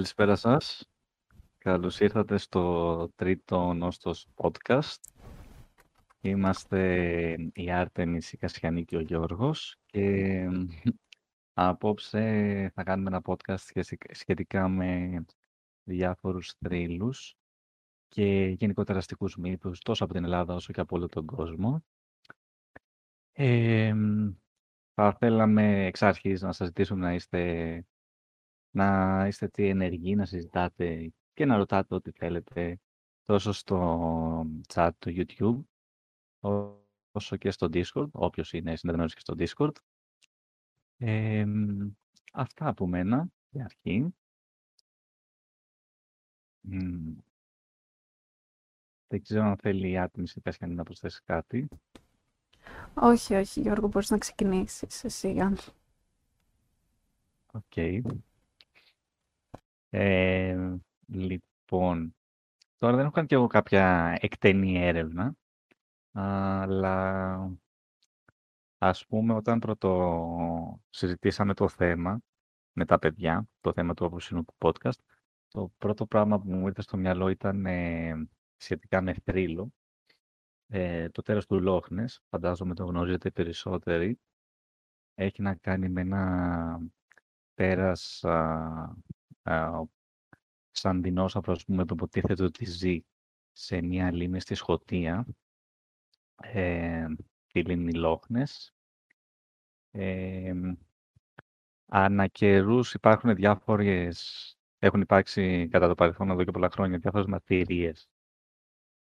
Καλησπέρα σας. Καλώς ήρθατε στο τρίτο νόστος podcast. Είμαστε η Άρτεμις, η Κασιανή και ο Γιώργος και απόψε θα κάνουμε ένα podcast σχετικά με διάφορους θρύλους και γενικότερα αστικούς μύθους τόσο από την Ελλάδα όσο και από όλο τον κόσμο. Ε, θα θέλαμε εξ αρχής να σας ζητήσουμε να είστε, να είστε τι ενεργοί, να συζητάτε και να ρωτάτε ό,τι θέλετε τόσο στο chat του YouTube όσο και στο Discord, όποιος είναι συνδεδεμένος και στο Discord. Ε, αυτά από μένα για αρχή. Δεν ξέρω αν θέλει η άτιμη ή να προσθέσει κάτι. Όχι, όχι, Γιώργο, μπορείς να ξεκινήσεις εσύ. OK. Okay. Ε, λοιπόν, τώρα δεν έχω κάνει και εγώ κάποια εκτενή έρευνα, αλλά ας πούμε όταν πρωτοσυζητήσαμε το θέμα με τα παιδιά, το θέμα του απόψινου podcast, το πρώτο πράγμα που μου ήρθε στο μυαλό ήταν ε, σχετικά με θρύλο. Ε, το τέρας του Λοχ Νες, φαντάζομαι το γνωρίζετε περισσότεροι, έχει να κάνει με ένα τέρας α, α, σαν δεινόσαυρος, ας πούμε, που υποτίθεται ότι ζει σε μια λίμνη στη Σκωτία, ε, τη λίμνη Λόχνες. Ε, ανά καιρούς υπάρχουν διάφορες, έχουν υπάρξει κατά το παρελθόν εδώ και πολλά χρόνια διάφορες μαρτυρίες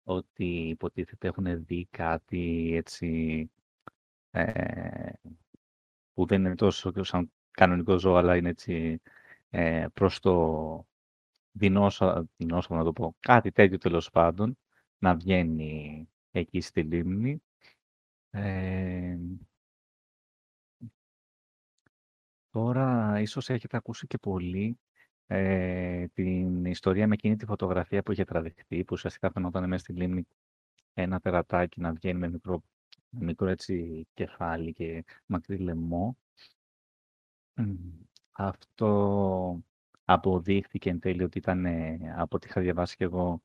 ότι υποτίθεται έχουν δει κάτι έτσι ε, που δεν είναι τόσο σαν κανονικό ζώο, αλλά είναι έτσι ε, προς το δεινόσαυρο, να το πω, κάτι τέτοιο τέλος πάντων, να βγαίνει εκεί στη λίμνη. Ε, τώρα, ίσως έχετε ακούσει και πολύ ε, την ιστορία με εκείνη τη φωτογραφία που είχε τραβηχτεί, που ουσιαστικά φαινόταν μέσα στη λίμνη ένα τερατάκι να βγαίνει με μικρό, μικρό έτσι κεφάλι και μακρύ λαιμό. Αυτό αποδείχθηκε εν τέλει ότι ήταν, από ό,τι είχα διαβάσει και εγώ,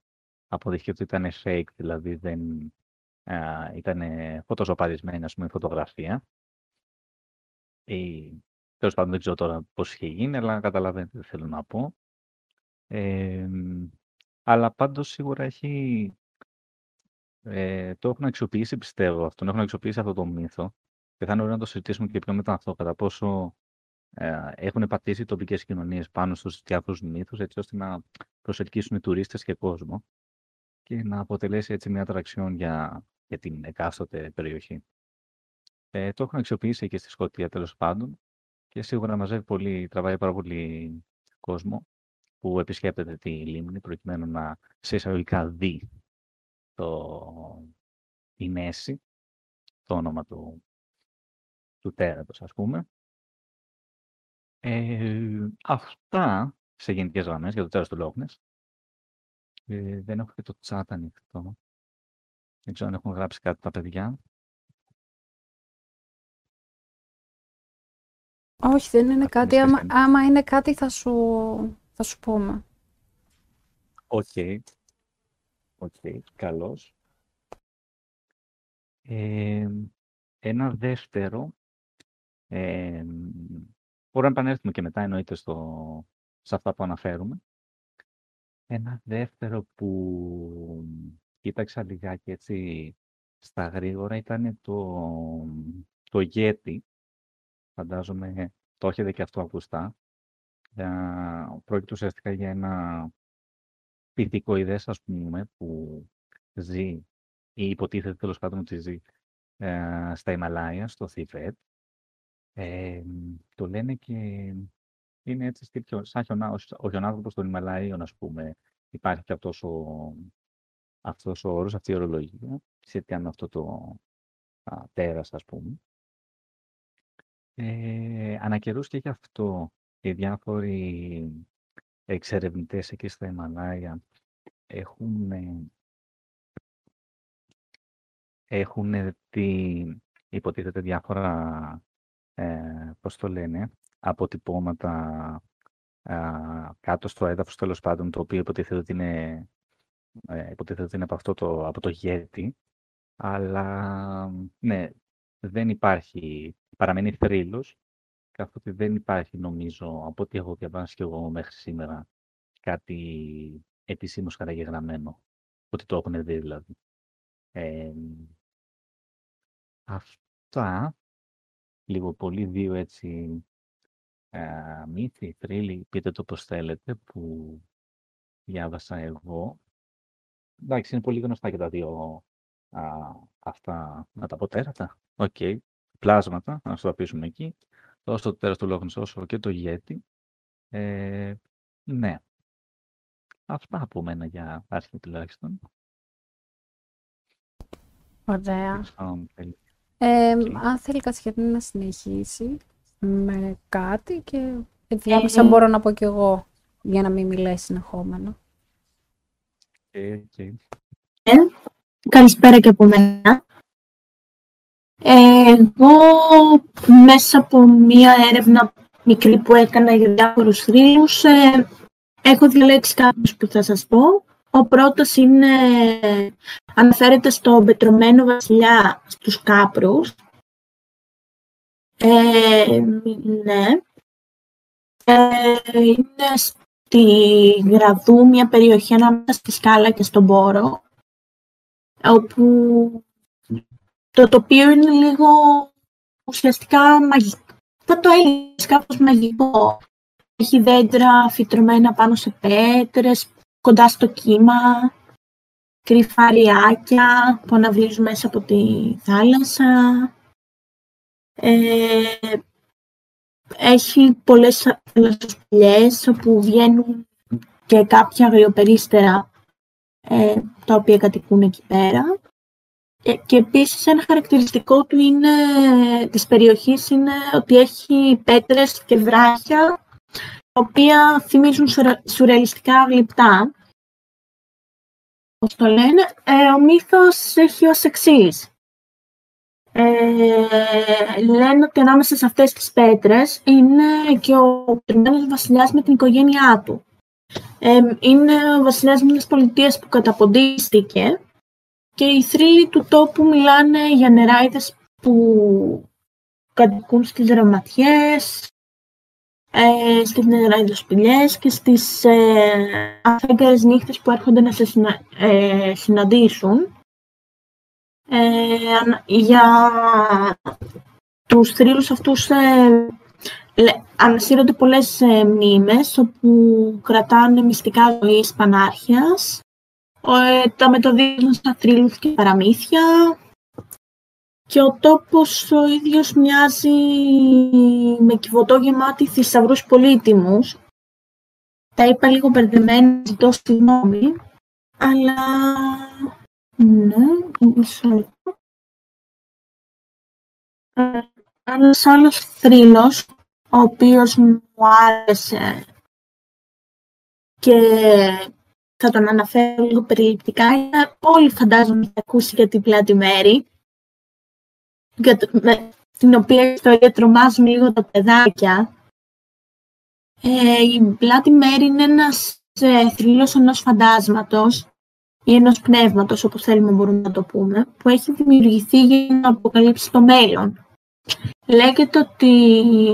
αποδείχθηκε ότι ήταν fake, δηλαδή δεν ήταν φωτοζωπαρισμένη, ας πούμε, φωτογραφία. Η, Τέλος πάντων, δεν ξέρω τώρα πώς είχε γίνει, αλλά καταλαβαίνετε τι θέλω να πω. Ε, αλλά πάντως σίγουρα έχει. Ε, το έχουν αξιοποιήσει, πιστεύω, αυτόν. Έχουν αξιοποιήσει αυτό το μύθο. Και θα είναι ωραίο να το συζητήσουμε και πιο μετά αυτό, κατά πόσο ε, έχουν πατήσει τοπικές κοινωνίες πάνω στους διάφορους μύθους, έτσι ώστε να προσελκύσουν οι τουρίστες και κόσμο και να αποτελέσει έτσι μια ατραξιόν για, για την εκάστοτε περιοχή. Ε, το έχουν αξιοποιήσει και στη Σκωτία τέλος πάντων και σίγουρα μαζεύει πολύ, τραβάει πάρα πολύ κόσμο που επισκέπτεται τη λίμνη προκειμένου να σε εισαγωγικά δει το, η μέση, το όνομα του, του τέρατος ας πούμε. Ε, αυτά σε γενικές γραμμές για το τέρας του Λόγνες. Ε, δεν έχω και το chat ανοιχτό. Δεν ξέρω αν έχουν γράψει κάτι τα παιδιά. Όχι, δεν είναι κάτι. Άμα, άμα είναι κάτι θα σου, θα σου πούμε. OK. Okay. OK, okay. καλώς. Ε, ένα δεύτερο, ε, μπορούμε να επανέλθουμε και μετά εννοείται στο, σε αυτά που αναφέρουμε. Ένα δεύτερο που κοίταξα λιγάκι έτσι στα γρήγορα ήταν το, το Yeti φαντάζομαι το έχετε και αυτό ακουστά. πρόκειται ουσιαστικά για ένα πυθικοειδές, ας πούμε, που ζει ή υποτίθεται τέλος πάντων ότι ζει ε, στα Ιμαλάια, στο Θιβέτ. Ε, το λένε και είναι έτσι στήλιο, σαν χιονά, ο χιονάνθρωπος των Ιμαλαίων, ας πούμε, υπάρχει και αυτός ο, αυτός ο όρος, αυτή η ορολογία, σχετικά με αυτό το α, τέρας, ας πούμε. Ε, ανά και γι' αυτό οι διάφοροι εξερευνητές εκεί στα Ιμαλάια έχουν, έχουν τι υποτίθεται διάφορα, ε, πώς το λένε, αποτυπώματα κάτω στο έδαφος τέλος πάντων, το οποίο υποτίθεται ότι είναι, ε, υποτίθεται ότι είναι από, αυτό το, από το γέτη. Αλλά ναι, δεν υπάρχει, παραμένει θρύλος, καθότι δεν υπάρχει νομίζω, από ό,τι έχω διαβάσει και εγώ μέχρι σήμερα, κάτι επισήμως καταγεγραμμένο, ότι το έχουν δει δηλαδή. Ε, αυτά, λίγο πολύ δύο έτσι ε, μύθοι, θρύλοι, πείτε το πώς θέλετε, που διάβασα εγώ. Εντάξει, είναι πολύ γνωστά και τα δύο α, αυτά, να τα πω τέρατα. OK. Okay. Πλάσματα, να σου τα πείσουμε εκεί. Τόσο το τέρας του Λοχ Νες όσο και το Yeti. Ε, ναι. Αυτά από μένα για αρχή τουλάχιστον. Ωραία. Ε, αν θέλει Κατερίνα να συνεχίσει με κάτι και διάβασα ε, μπορώ να πω κι εγώ για να μην μιλάει συνεχόμενο. Okay, okay. Ε, καλησπέρα και από μένα. Εγώ μέσα από μία έρευνα μικρή που έκανα για διάφορους θρύλους ε, έχω διαλέξει κάποιους που θα σας πω. Ο πρώτος είναι, αναφέρεται στο πετρωμένο βασιλιά στους Κάπρους. Ε, ναι. Ε, είναι στη Γραδού, μια περιοχή ανάμεσα στη Σκάλα και στον Πόρο, όπου το τοπίο είναι λίγο ουσιαστικά μαγικό. Θα το έλεγες κάπως μαγικό. Έχει δέντρα φυτρωμένα πάνω σε πέτρες, κοντά στο κύμα, κρυφαριάκια που αναβλύζουν μέσα από τη θάλασσα. Ε, έχει πολλές θαλασσοσπηλιές όπου βγαίνουν και κάποια αγριοπερίστερα ε, τα οποία κατοικούν εκεί πέρα. Και, και επίσης ένα χαρακτηριστικό του είναι, της περιοχής είναι ότι έχει πέτρες και βράχια τα οποία θυμίζουν σουρεαλιστικά γλυπτά. Πώς το λένε, ε, ο μύθος έχει ως εξής. Ε, λένε ότι ανάμεσα σε αυτές τις πέτρες είναι και ο κρυμμένος βασιλιάς με την οικογένειά του. Ε, είναι ο βασιλιάς μιας πολιτείας που καταποντίστηκε και οι θρύλοι του τόπου μιλάνε για νεράιδες που κατοικούν στις δραματιές, ε, στις νεράιδες και στις ε, αφέγγαρες νύχτες που έρχονται να σε ε, συναντήσουν. Ε, για τους θρύλους αυτούς ε, ανασύρονται πολλές ε, μνήμες όπου κρατάνε μυστικά ζωής πανάρχιας ε, τα μεταδίδουν στα θρύλους και παραμύθια και ο τόπος ο ίδιος μοιάζει με κυβωτό γεμάτι θησαυρούς πολύτιμους. Τα είπα λίγο μπερδεμένα, ζητώ συγγνώμη, αλλά ναι, μισό λεπτό. Ένας άλλος θρύλος, ο οποίος μου άρεσε και θα τον αναφέρω λίγο περιληπτικά. Όλοι φαντάζομαι ότι ακούσει για την πλάτη μέρη, για το, με την οποία ιστορία τρομάζουν λίγο τα παιδάκια. Ε, η πλάτη μέρη είναι ένας ε, θρύλος ενός φαντάσματος ή ενός πνεύματος, όπως θέλουμε μπορούμε να το πούμε, που έχει δημιουργηθεί για να αποκαλύψει το μέλλον. Λέγεται ότι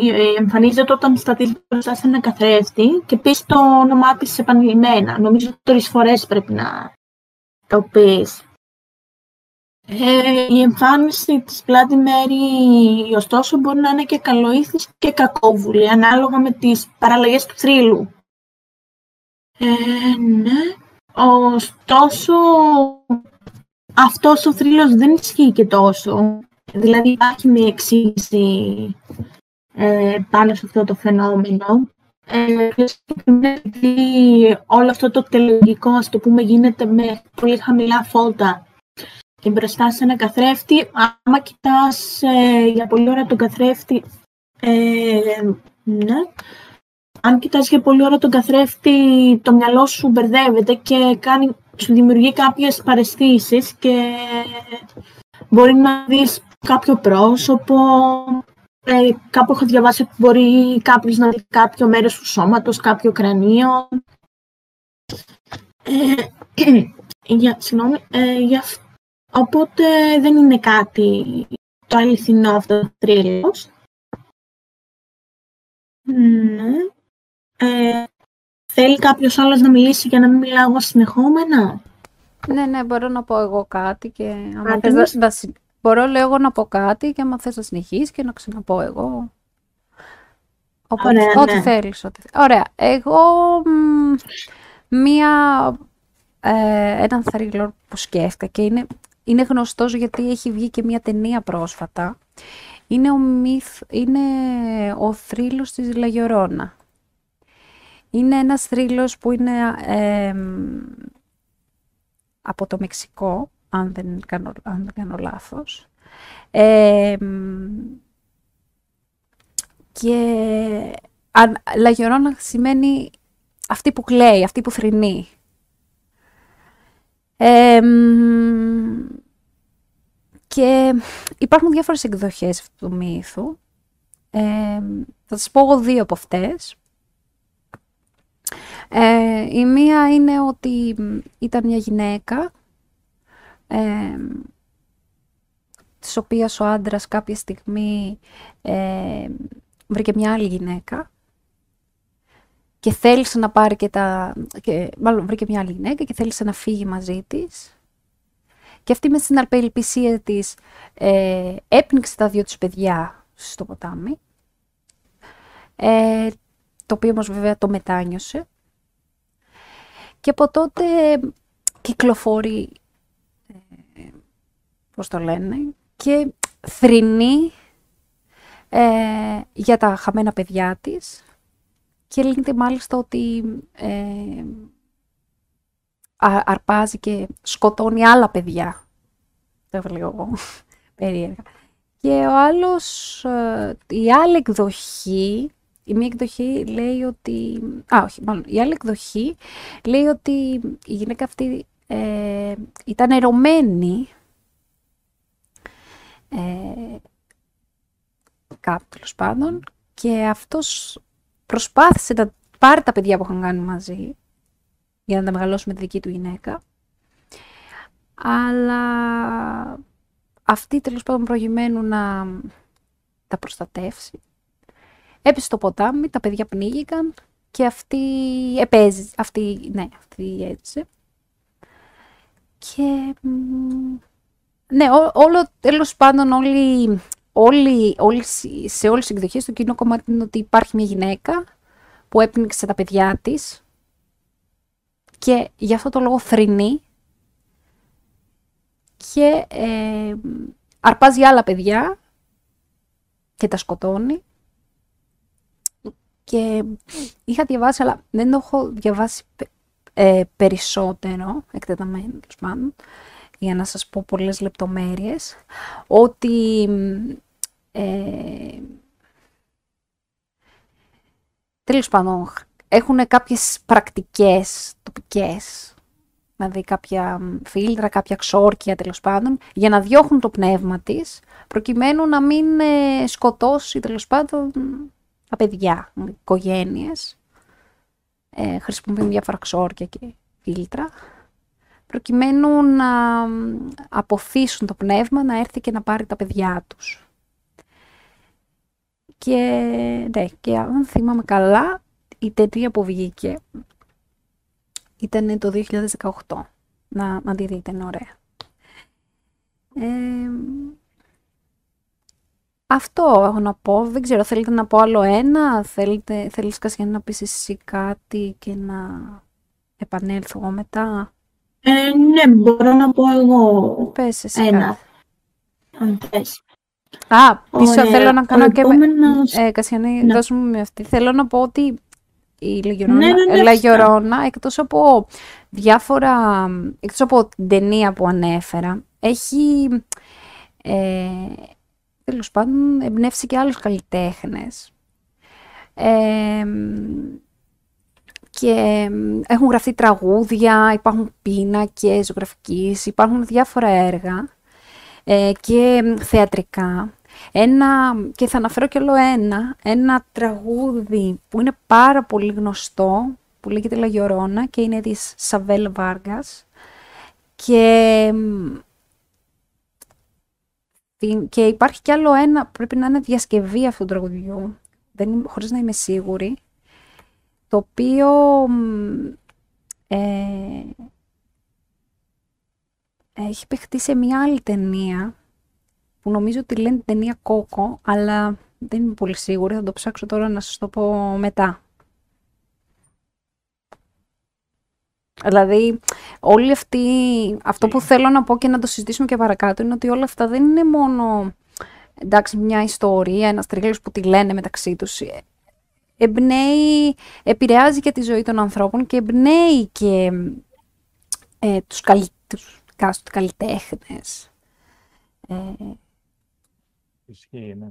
ε, εμφανίζεται όταν σταθείς μπροστά σε ένα καθρέφτη και πεις το όνομά της επανειλημμένα. Νομίζω ότι τρεις φορές πρέπει να το πεις. Ε, η εμφάνιση της πλάτη μέρη, ωστόσο, μπορεί να είναι και καλοήθης και κακόβουλη, ανάλογα με τις παραλλαγές του θρύλου. Ε, ναι. Ωστόσο, αυτός ο θρύλος δεν ισχύει και τόσο. Δηλαδή υπάρχει μια εξήγηση ε, πάνω σε αυτό το φαινόμενο. Ε, επειδή όλο αυτό το τελεγικό, ας το πούμε, γίνεται με πολύ χαμηλά φώτα και μπροστά σε ένα καθρέφτη, άμα κοιτάς ε, για πολύ ώρα τον καθρέφτη, ε, ναι, αν κοιτάς για πολύ ώρα τον καθρέφτη, το μυαλό σου μπερδεύεται και κάνει, σου δημιουργεί κάποιες παρεστήσεις και μπορεί να δεις κάποιο πρόσωπο, Ε, κάπου έχω διαβάσει ότι μπορεί κάποιος να δει κάποιο μέρος του σώματος, κάποιο κρανίο. Ε, για, συγγνώμη, ε, για, οπότε δεν είναι κάτι το αληθινό αυτό το θρύλος. Ναι. Ε, θέλει κάποιος άλλος να μιλήσει για να μην μιλάω εγώ συνεχόμενα; Ναι, ναι, μπορώ να πω εγώ κάτι και άμα θες να, μπορώ λέω εγώ να πω κάτι και άμα θες να συνεχίσεις και να ξαναπώ εγώ. Οπότε, Ωραία, ό,τι ναι. θέλεις. Ό,τι... Ωραία. Εγώ μία, ε, έναν θρύλο που σκέφτηκα και είναι, είναι γνωστός γιατί έχει βγει και μία ταινία πρόσφατα. Είναι ο, μυθ, είναι ο θρύλος της Λαγιορώνα. Είναι ένας θρύλος που είναι από το Μεξικό, αν δεν κάνω, αν δεν κάνω λάθος. και αν, Λαγιορώνα σημαίνει αυτή που κλαίει, αυτή που θρυνεί. Και υπάρχουν διάφορες εκδοχές αυτού του μύθου. θα σας πω εγώ δύο από αυτές. Ε, η μία είναι ότι ήταν μια γυναίκα ε, της οποίας ο άντρας κάποια στιγμή ε, βρήκε μια άλλη γυναίκα και θέλησε να πάρει και τα... Και, μάλλον βρήκε μια άλλη γυναίκα και θέλησε να φύγει μαζί της. Και αυτή με την απελπισία της ε, έπνιξε τα δύο τους παιδιά στο ποτάμι. Ε, το οποίο όμως βέβαια το μετάνιωσε. Και από τότε κυκλοφορεί, ε, πώς το λένε, και θρυνεί ε, για τα χαμένα παιδιά της και λέγεται μάλιστα ότι ε, αρπάζει και σκοτώνει άλλα παιδιά. Το έβαλε εγώ περίεργα. Και ο άλλος, ε, η άλλη εκδοχή η μία εκδοχή λέει ότι... Α, όχι, μάλλον η άλλη εκδοχή λέει ότι η γυναίκα αυτή ε, ήταν ερωμένη ε, κάπου τέλος πάντων και αυτός προσπάθησε να πάρει τα παιδιά που είχαν κάνει μαζί για να τα μεγαλώσει με τη δική του γυναίκα αλλά αυτή τέλος πάντων προγειμένου να τα προστατεύσει Έπεσε στο ποτάμι, τα παιδιά πνίγηκαν και αυτή επέζει, αυτή, ναι, αυτή έτσι. Και ναι, ό, όλο, τέλος πάντων όλοι, όλοι, όλοι, σε όλες τις εκδοχές το κοινό κομμάτι είναι ότι υπάρχει μια γυναίκα που έπνιξε τα παιδιά της και γι' αυτό το λόγο θρυνεί και ε, αρπάζει άλλα παιδιά και τα σκοτώνει. Και είχα διαβάσει, αλλά δεν το έχω διαβάσει ε, περισσότερο, εκτεταμένος τέλο πάντων, για να σας πω πολλές λεπτομέρειες, ότι ε, τέλος πάντων έχουν κάποιες πρακτικές τοπικές, δηλαδή κάποια φίλτρα, κάποια ξόρκια τέλος πάντων, για να διώχνουν το πνεύμα της, προκειμένου να μην ε, σκοτώσει τέλος πάντων τα παιδιά, οικογένειες. Ε, χρησιμοποιούν διάφορα ξόρκια και φίλτρα, προκειμένου να αποθήσουν το πνεύμα να έρθει και να πάρει τα παιδιά τους. Και, ναι, και αν θυμάμαι καλά, η ταινία που βγήκε ήταν το 2018. Να, να τη δείτε, είναι ωραία. Ε, αυτό έχω να πω. Δεν ξέρω, θέλετε να πω άλλο ένα, θέλετε, θέλεις Κασιανή να πεις εσύ κάτι και να επανέλθω εγώ μετά; Ε, ναι, μπορώ να πω εγώ Πες εσύ ένα. Αν θες. Α, πίσω θέλω να κάνω και επόμενος... με... Ε, Κασιανή, ναι. δώσ' μου με αυτή. Θέλω να πω ότι η Λαγιορώνα, ναι, ναι, ναι, εκτός από διάφορα, εκτός από την ταινία που ανέφερα, έχει... Ε, τέλος πάντων εμπνεύσει και άλλους καλλιτέχνες. Και έχουν γραφτεί τραγούδια, υπάρχουν πίνακες ζωγραφικής, υπάρχουν διάφορα έργα ε, και θεατρικά, Ένα, και θα αναφέρω κι άλλο ένα, ένα τραγούδι που είναι πάρα πολύ γνωστό, που λέγεται Λαγιορώνα και είναι της Σαβέλ Βάργας. Και, και υπάρχει κι άλλο ένα, πρέπει να είναι διασκευή αυτού του τραγουδιού, δεν, χωρίς να είμαι σίγουρη, το οποίο ε, έχει παιχτεί σε μια άλλη ταινία που νομίζω ότι λένε ταινία Κόκο, αλλά δεν είμαι πολύ σίγουρη, θα το ψάξω τώρα να σας το πω μετά. Δηλαδή, όλη αυτή, αυτό που θέλω να πω και να το συζητήσουμε και παρακάτω είναι ότι όλα αυτά δεν είναι μόνο εντάξει, μια ιστορία, ένας τρίλος που τη λένε μεταξύ τους. Εμπνέει, επηρεάζει και τη ζωή των ανθρώπων και εμπνέει και ε, τους, καλ, τους καλλιτέχνες. Ε, Ισχύει, ναι.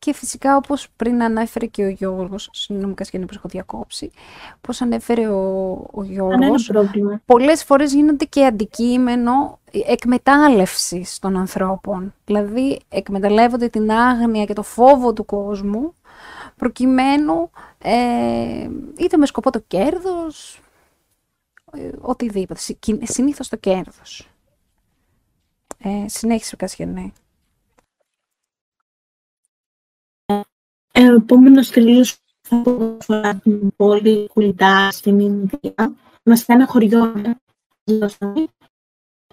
Και φυσικά όπως πριν ανέφερε και ο Γιώργος, συγγνώμη Κασιανή που έχω διακόψει, όπως ανέφερε ο, ο Γιώργος, πολλές φορές γίνονται και αντικείμενο εκμετάλλευσης των ανθρώπων. Δηλαδή εκμεταλλεύονται την άγνοια και το φόβο του κόσμου, προκειμένου ε, είτε με σκοπό το κέρδος, ε, οτιδήποτε, συνήθως το κέρδος. Ε, συνέχισε Κασιανή. Ε, ο επόμενος τελείως θα αφορά την πόλη Κουλιτά στην Ινδία. Είμαστε ένα χωριό.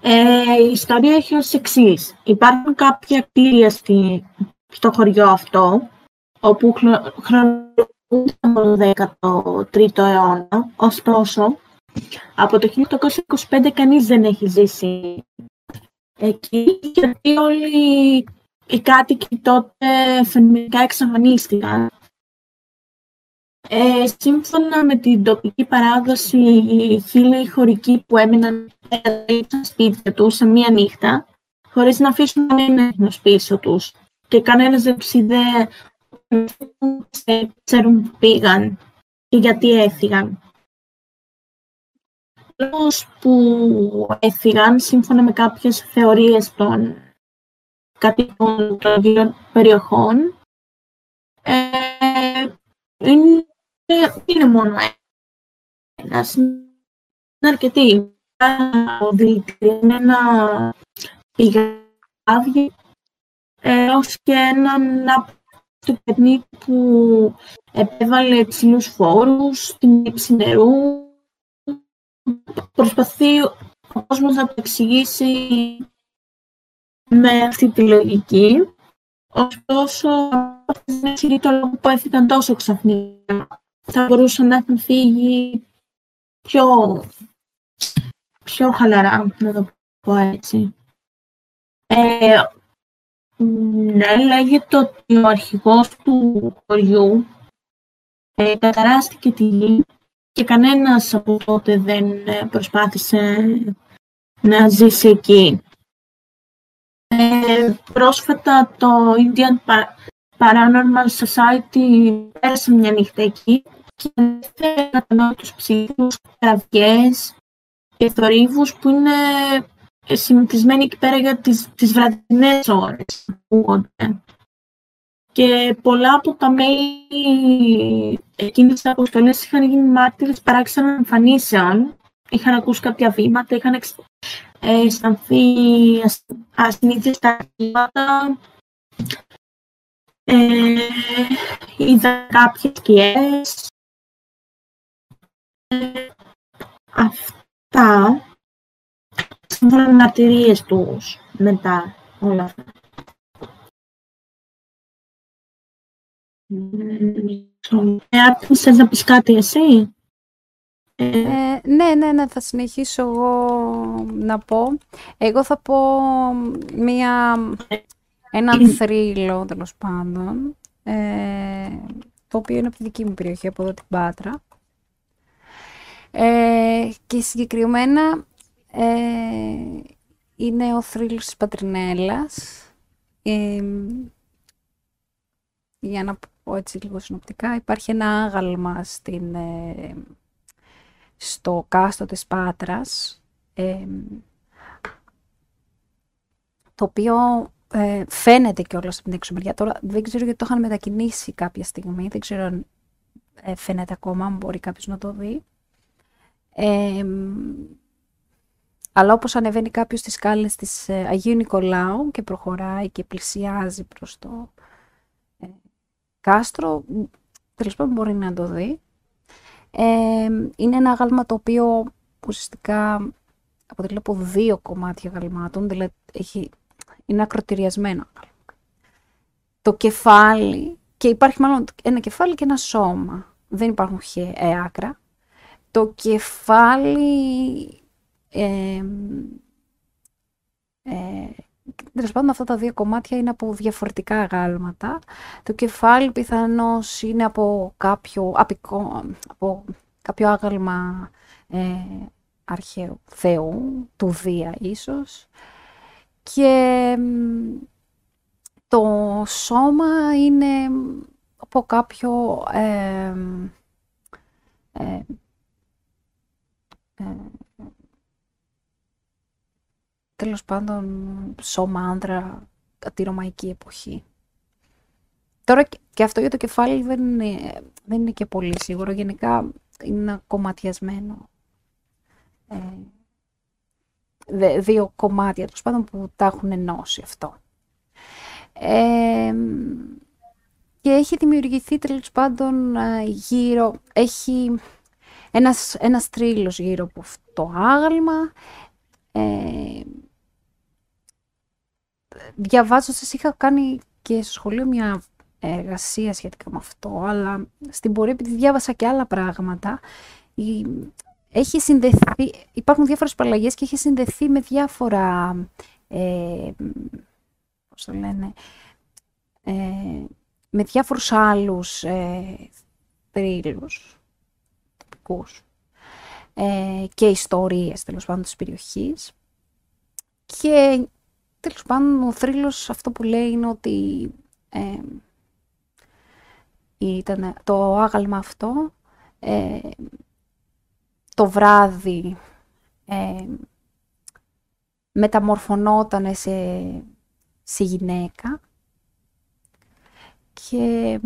Ε, η ιστορία έχει ως εξής. Υπάρχουν κάποια κτίρια στη, στο χωριό αυτό, όπου χρονολογούνται το 13ο αιώνα. Ωστόσο, από το 1825 κανείς δεν έχει ζήσει εκεί, γιατί όλοι οι κάτοικοι τότε φαινομενικά εξαφανίστηκαν. Ε, σύμφωνα με την τοπική παράδοση, οι χίλιοι χωρικοί που έμειναν στα σπίτια τους σε μία νύχτα, χωρίς να αφήσουν κανένα πίσω τους. Και κανένας δεν τους είδε ξέρουν που πήγαν και γιατί έφυγαν. Λόγος που έφυγαν, σύμφωνα με κάποιες θεωρίες των κατοίκων των δύο περιοχών ε, είναι, είναι μόνο ένας. Είναι αρκετοί. Δηλητηριασμένα πηγάδια έως και έναν του που επέβαλε ψηλού φόρους, την ύψη νερού. Προσπαθεί ο κόσμος να το εξηγήσει με αυτή τη λογική. Ωστόσο, δεν έχει το λόγο που έφυγαν τόσο ξαφνικά. Θα μπορούσαν να έχουν φύγει πιο, πιο χαλαρά, να το πω έτσι. Ε, ναι, λέγεται ότι ο αρχηγός του χωριού ε, καταράστηκε τη γη και κανένας από τότε δεν ε, προσπάθησε να ζήσει εκεί. Ε, πρόσφατα το Indian Paranormal Society πέρασε μια νύχτα εκεί και έφερε τους ψήφους, κραυγές και θορύβους που είναι συνηθισμένοι εκεί πέρα για τις, τις βραδινές ώρες Και πολλά από τα μέλη εκείνης της αποστολής είχαν γίνει μάρτυρες παράξενων εμφανίσεων. Είχαν ακούσει κάποια βήματα, είχαν αισθανθεί ασυνήθιστα κλίματα. Ε, είδα κάποιες σκιές. Ε, αυτά σύμφωνα με μαρτυρίες τους μετά όλα αυτά. Ε, θες να πεις κάτι εσύ; Ε, ναι, ναι, ναι, θα συνεχίσω εγώ να πω. Εγώ θα πω μία, ένα θρύλο, τέλος πάντων, ε, το οποίο είναι από τη δική μου περιοχή, από εδώ την Πάτρα. Ε, και συγκεκριμένα ε, είναι ο θρύλος της Πατρινέλας. Ε, για να πω έτσι λίγο συνοπτικά, υπάρχει ένα άγαλμα στην, ε, στο κάστο της Πάτρας, το οποίο ε, φαίνεται και όλα από την έξω μεριά. Τώρα δεν ξέρω γιατί το είχαν μετακινήσει κάποια στιγμή. Δεν ξέρω αν ε, φαίνεται ακόμα, αν μπορεί κάποιος να το δει. Ε, αλλά όπως ανεβαίνει κάποιος στις σκάλες της ε, Αγίου Νικολάου και προχωράει και πλησιάζει προς το ε, κάστρο, τέλος πάντων μπορεί να το δει. Ε, είναι ένα άγαλμα το οποίο ουσιαστικά αποτελεί από δύο κομμάτια γαλμάτων, δηλαδή έχει, είναι ακροτηριασμένο. Το κεφάλι, και υπάρχει μάλλον ένα κεφάλι και ένα σώμα, δεν υπάρχουν ε, άκρα. Το κεφάλι ε, ε, Τέλος πάντων, αυτά τα δύο κομμάτια είναι από διαφορετικά γάλματα. Το κεφάλι πιθανώς είναι από κάποιο, απικό, από κάποιο άγαλμα ε, αρχαίου θεού, του Δία ίσως. Και το σώμα είναι από κάποιο ε, ε, τέλος πάντων σώμα άνδρα τη ρωμαϊκή εποχή. Τώρα και αυτό για το κεφάλι δεν είναι, δεν είναι και πολύ σίγουρο. Γενικά είναι κομματιασμένο. Ε, δύο κομμάτια τέλος πάντων που τα έχουν ενώσει αυτό. Ε, και έχει δημιουργηθεί τέλος πάντων ε, γύρω, έχει ένας, ένας τρίλος γύρω από αυτό το άγαλμα. Ε, διαβάζοντας, είχα κάνει και στο σχολείο μια εργασία σχετικά με αυτό, αλλά στην πορεία, επειδή διάβασα και άλλα πράγματα, έχει συνδεθεί, υπάρχουν διάφορες παραλλαγές και έχει συνδεθεί με διάφορα, ε, πώς το λένε, ε, με διάφορους άλλους ε, θρύλους, τοπικούς ε, και ιστορίες, τέλος πάντων, της περιοχής. Και τέλος πάντων ο θρύλος αυτό που λέει είναι ότι ε, ήταν το άγαλμα αυτό ε, το βράδυ ε, μεταμορφωνόταν σε, σε γυναίκα και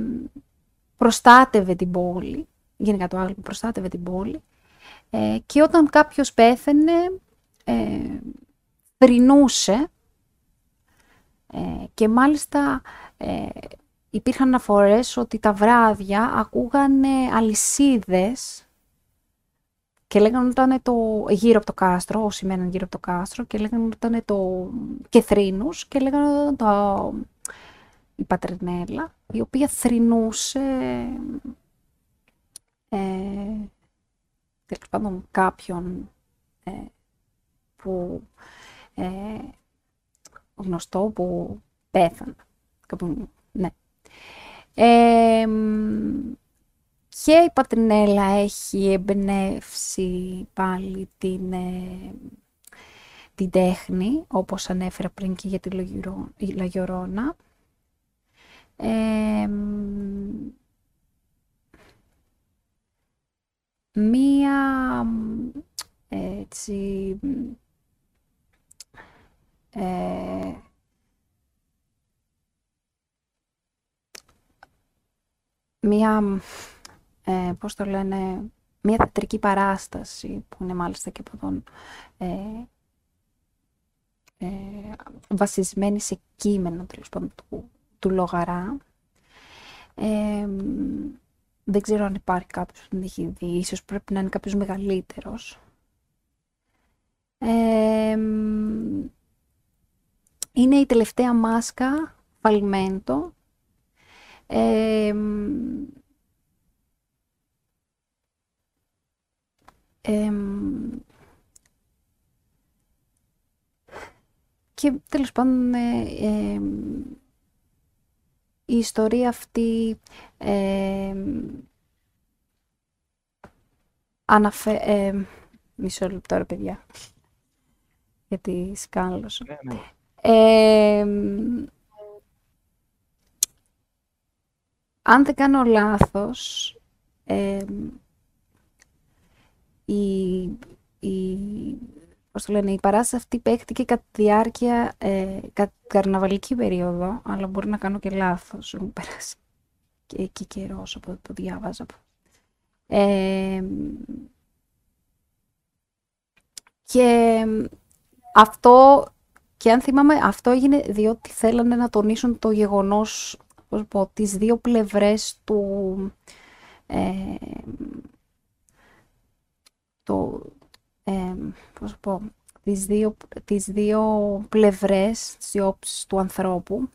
προστάτευε την πόλη, γενικά το άγαλμα προστάτευε την πόλη ε, και όταν κάποιος πέθαινε ε, ε, και μάλιστα ε, υπήρχαν αναφορές ότι τα βράδια ακούγανε αλυσίδες και λέγανε ότι ήταν το γύρω από το κάστρο, όσοι μέναν γύρω από το κάστρο και λέγανε ότι ήταν το και θρήνους και λέγανε ότι ήταν το... η πατρινέλα η οποία θρηνούσε ε, τέλος πάντων κάποιον ε, που ε, γνωστό που πέθανε. Ναι. και η Πατρινέλα έχει εμπνεύσει πάλι την, ε, την τέχνη, όπως ανέφερα πριν και για τη Λαγιορώνα. μία έτσι ε, μία, ε, πώς το λένε, μία θεατρική παράσταση που είναι μάλιστα και από τον ε, ε, βασισμένη σε κείμενο του, του Λογαρά. Ε, δεν ξέρω αν υπάρχει κάποιος που την έχει δει, ίσως πρέπει να είναι κάποιος μεγαλύτερος. Ε, είναι η τελευταία μάσκα φαλμέντο. Ε, και τέλος πάντων ε, η ιστορία αυτή ε, αναφε... μισό λεπτό ρε παιδιά γιατί σκάλωσα. Ναι, ναι αν δεν κάνω λάθος, η, η, πώς το λένε, η παράσταση αυτή παίχτηκε κατά τη διάρκεια, ε, κατά καρναβαλική περίοδο, αλλά μπορεί να κάνω και λάθος, μου πέρασε και, και καιρός από το διάβαζα. Ε, και αυτό, και αν θυμάμαι, αυτό έγινε διότι θέλανε να τονίσουν το γεγονός, πώς πω, τις δύο πλευρές του, ε, το, ε, πώς πω, τις δύο, τις δύο πλευρές, τις δύο του ανθρώπου.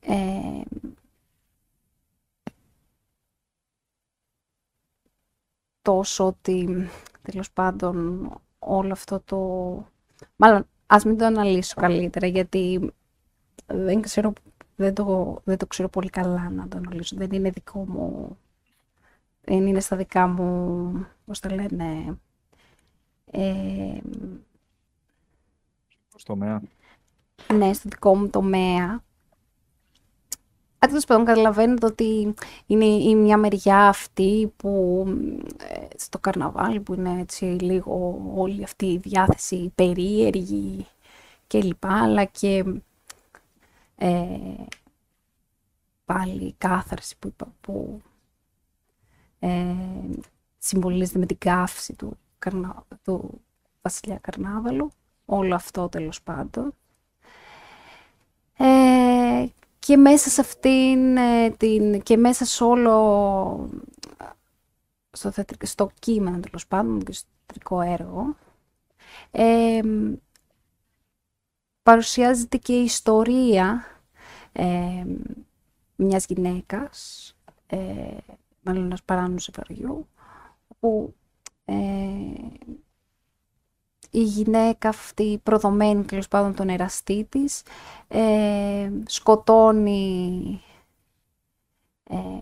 Ε, τόσο ότι, τέλος πάντων, όλο αυτό το... Μάλλον, ας μην το αναλύσω καλύτερα, γιατί δεν ξέρω, δεν το, δεν το ξέρω πολύ καλά να το αναλύσω. Δεν είναι δικό μου... Δεν είναι στα δικά μου, πώς το λένε... Ε, στο τομέα. Ναι, στο δικό μου τομέα. Τέλο πάντων, καταλαβαίνετε ότι είναι η μια μεριά αυτή που ε, στο καρναβάλι που είναι έτσι λίγο όλη αυτή η διάθεση περίεργη και λοιπά, αλλά και ε, πάλι η κάθαρση που, είπα, που ε, συμβολίζεται με την καύση του, καρνα, του βασιλιά Καρνάβαλου, όλο αυτό τέλος πάντων. Ε, και μέσα σε αυτήν ε, την, και μέσα σε όλο στο, στο κείμενο τέλος πάντων και στο θεατρικό έργο ε, παρουσιάζεται και η ιστορία ε, μιας γυναίκας ε, μάλλον ενός παράνομου ζευγαριού που ε, η γυναίκα αυτή προδομένη τέλος πάντων τον εραστή της ε, σκοτώνει ε,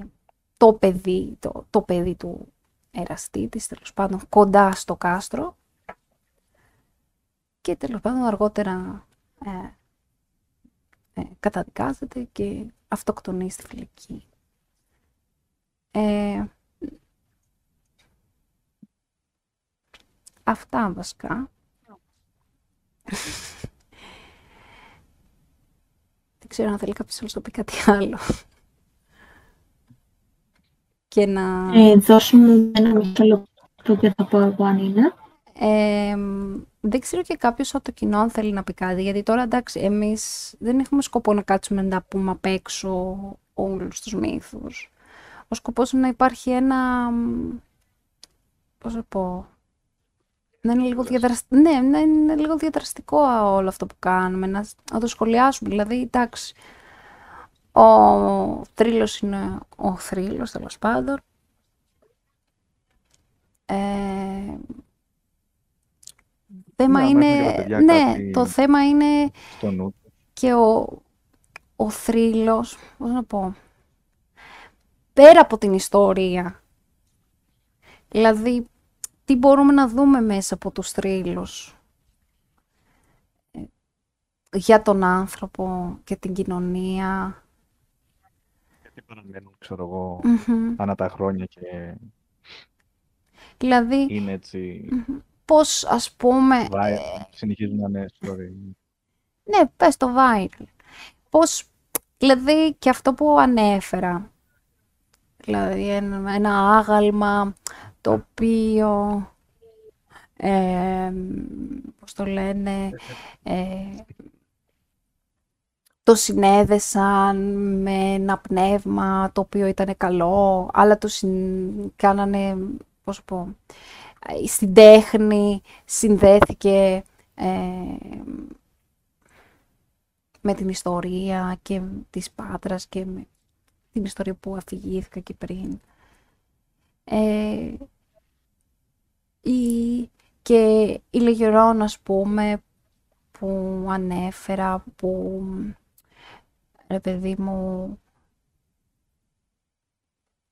το παιδί, το, το παιδί του εραστή της τέλος πάντων κοντά στο κάστρο και τέλος πάντων αργότερα ε, ε, καταδικάζεται και αυτοκτονεί στη φυλακή. Ε, αυτά βασικά. Δεν ξέρω αν θέλει κάποιος άλλος να πει κάτι άλλο. Και να... Ε, δώσ' μου ένα μισό λεπτό και θα πω εγώ αν είναι. Ε, δεν ξέρω και κάποιος από το κοινό αν θέλει να πει κάτι, γιατί τώρα εντάξει, εμείς δεν έχουμε σκοπό να κάτσουμε να πούμε απ' έξω όλους τους μύθους. Ο σκοπός είναι να υπάρχει ένα, πώς θα πω, να είναι λίγο, ναι, να είναι λίγο διαδραστικό όλο αυτό που κάνουμε, να, να το σχολιάσουμε. Δηλαδή, εντάξει, ο θρύλος είναι ο θρύλος, τέλος πάντων. Ε, θέμα Ναι, είναι, παιδιά ναι, κάτι το θέμα είναι Στο νου. και ο, ο θρύλος, πώς να πω, πέρα από την ιστορία. Δηλαδή, τι μπορούμε να δούμε μέσα από τους θρύλους; Ε, για τον άνθρωπο και την κοινωνία. Γιατί παραμένουν, ξέρω εγώ, Μμμ. ανά τα χρόνια και Δηλαδή, είναι έτσι. πώς ας πούμε... Βάει, ε, συνεχίζουν να είναι story. ναι, πες το viral. Πώς, δηλαδή και αυτό που ανέφερα. Δηλαδή ένα, ένα άγαλμα το οποίο, ε, πώς το λένε, ε, το συνέδεσαν με ένα πνεύμα το οποίο ήταν καλό, αλλά το συν, κάνανε, πώς να πω, ε, στην τέχνη συνδέθηκε ε, με την ιστορία και της Πάτρας και με την ιστορία που αφηγήθηκα και πριν. Ε, η, και η Λεγερόν, ας πούμε, που ανέφερα, που, ρε παιδί μου,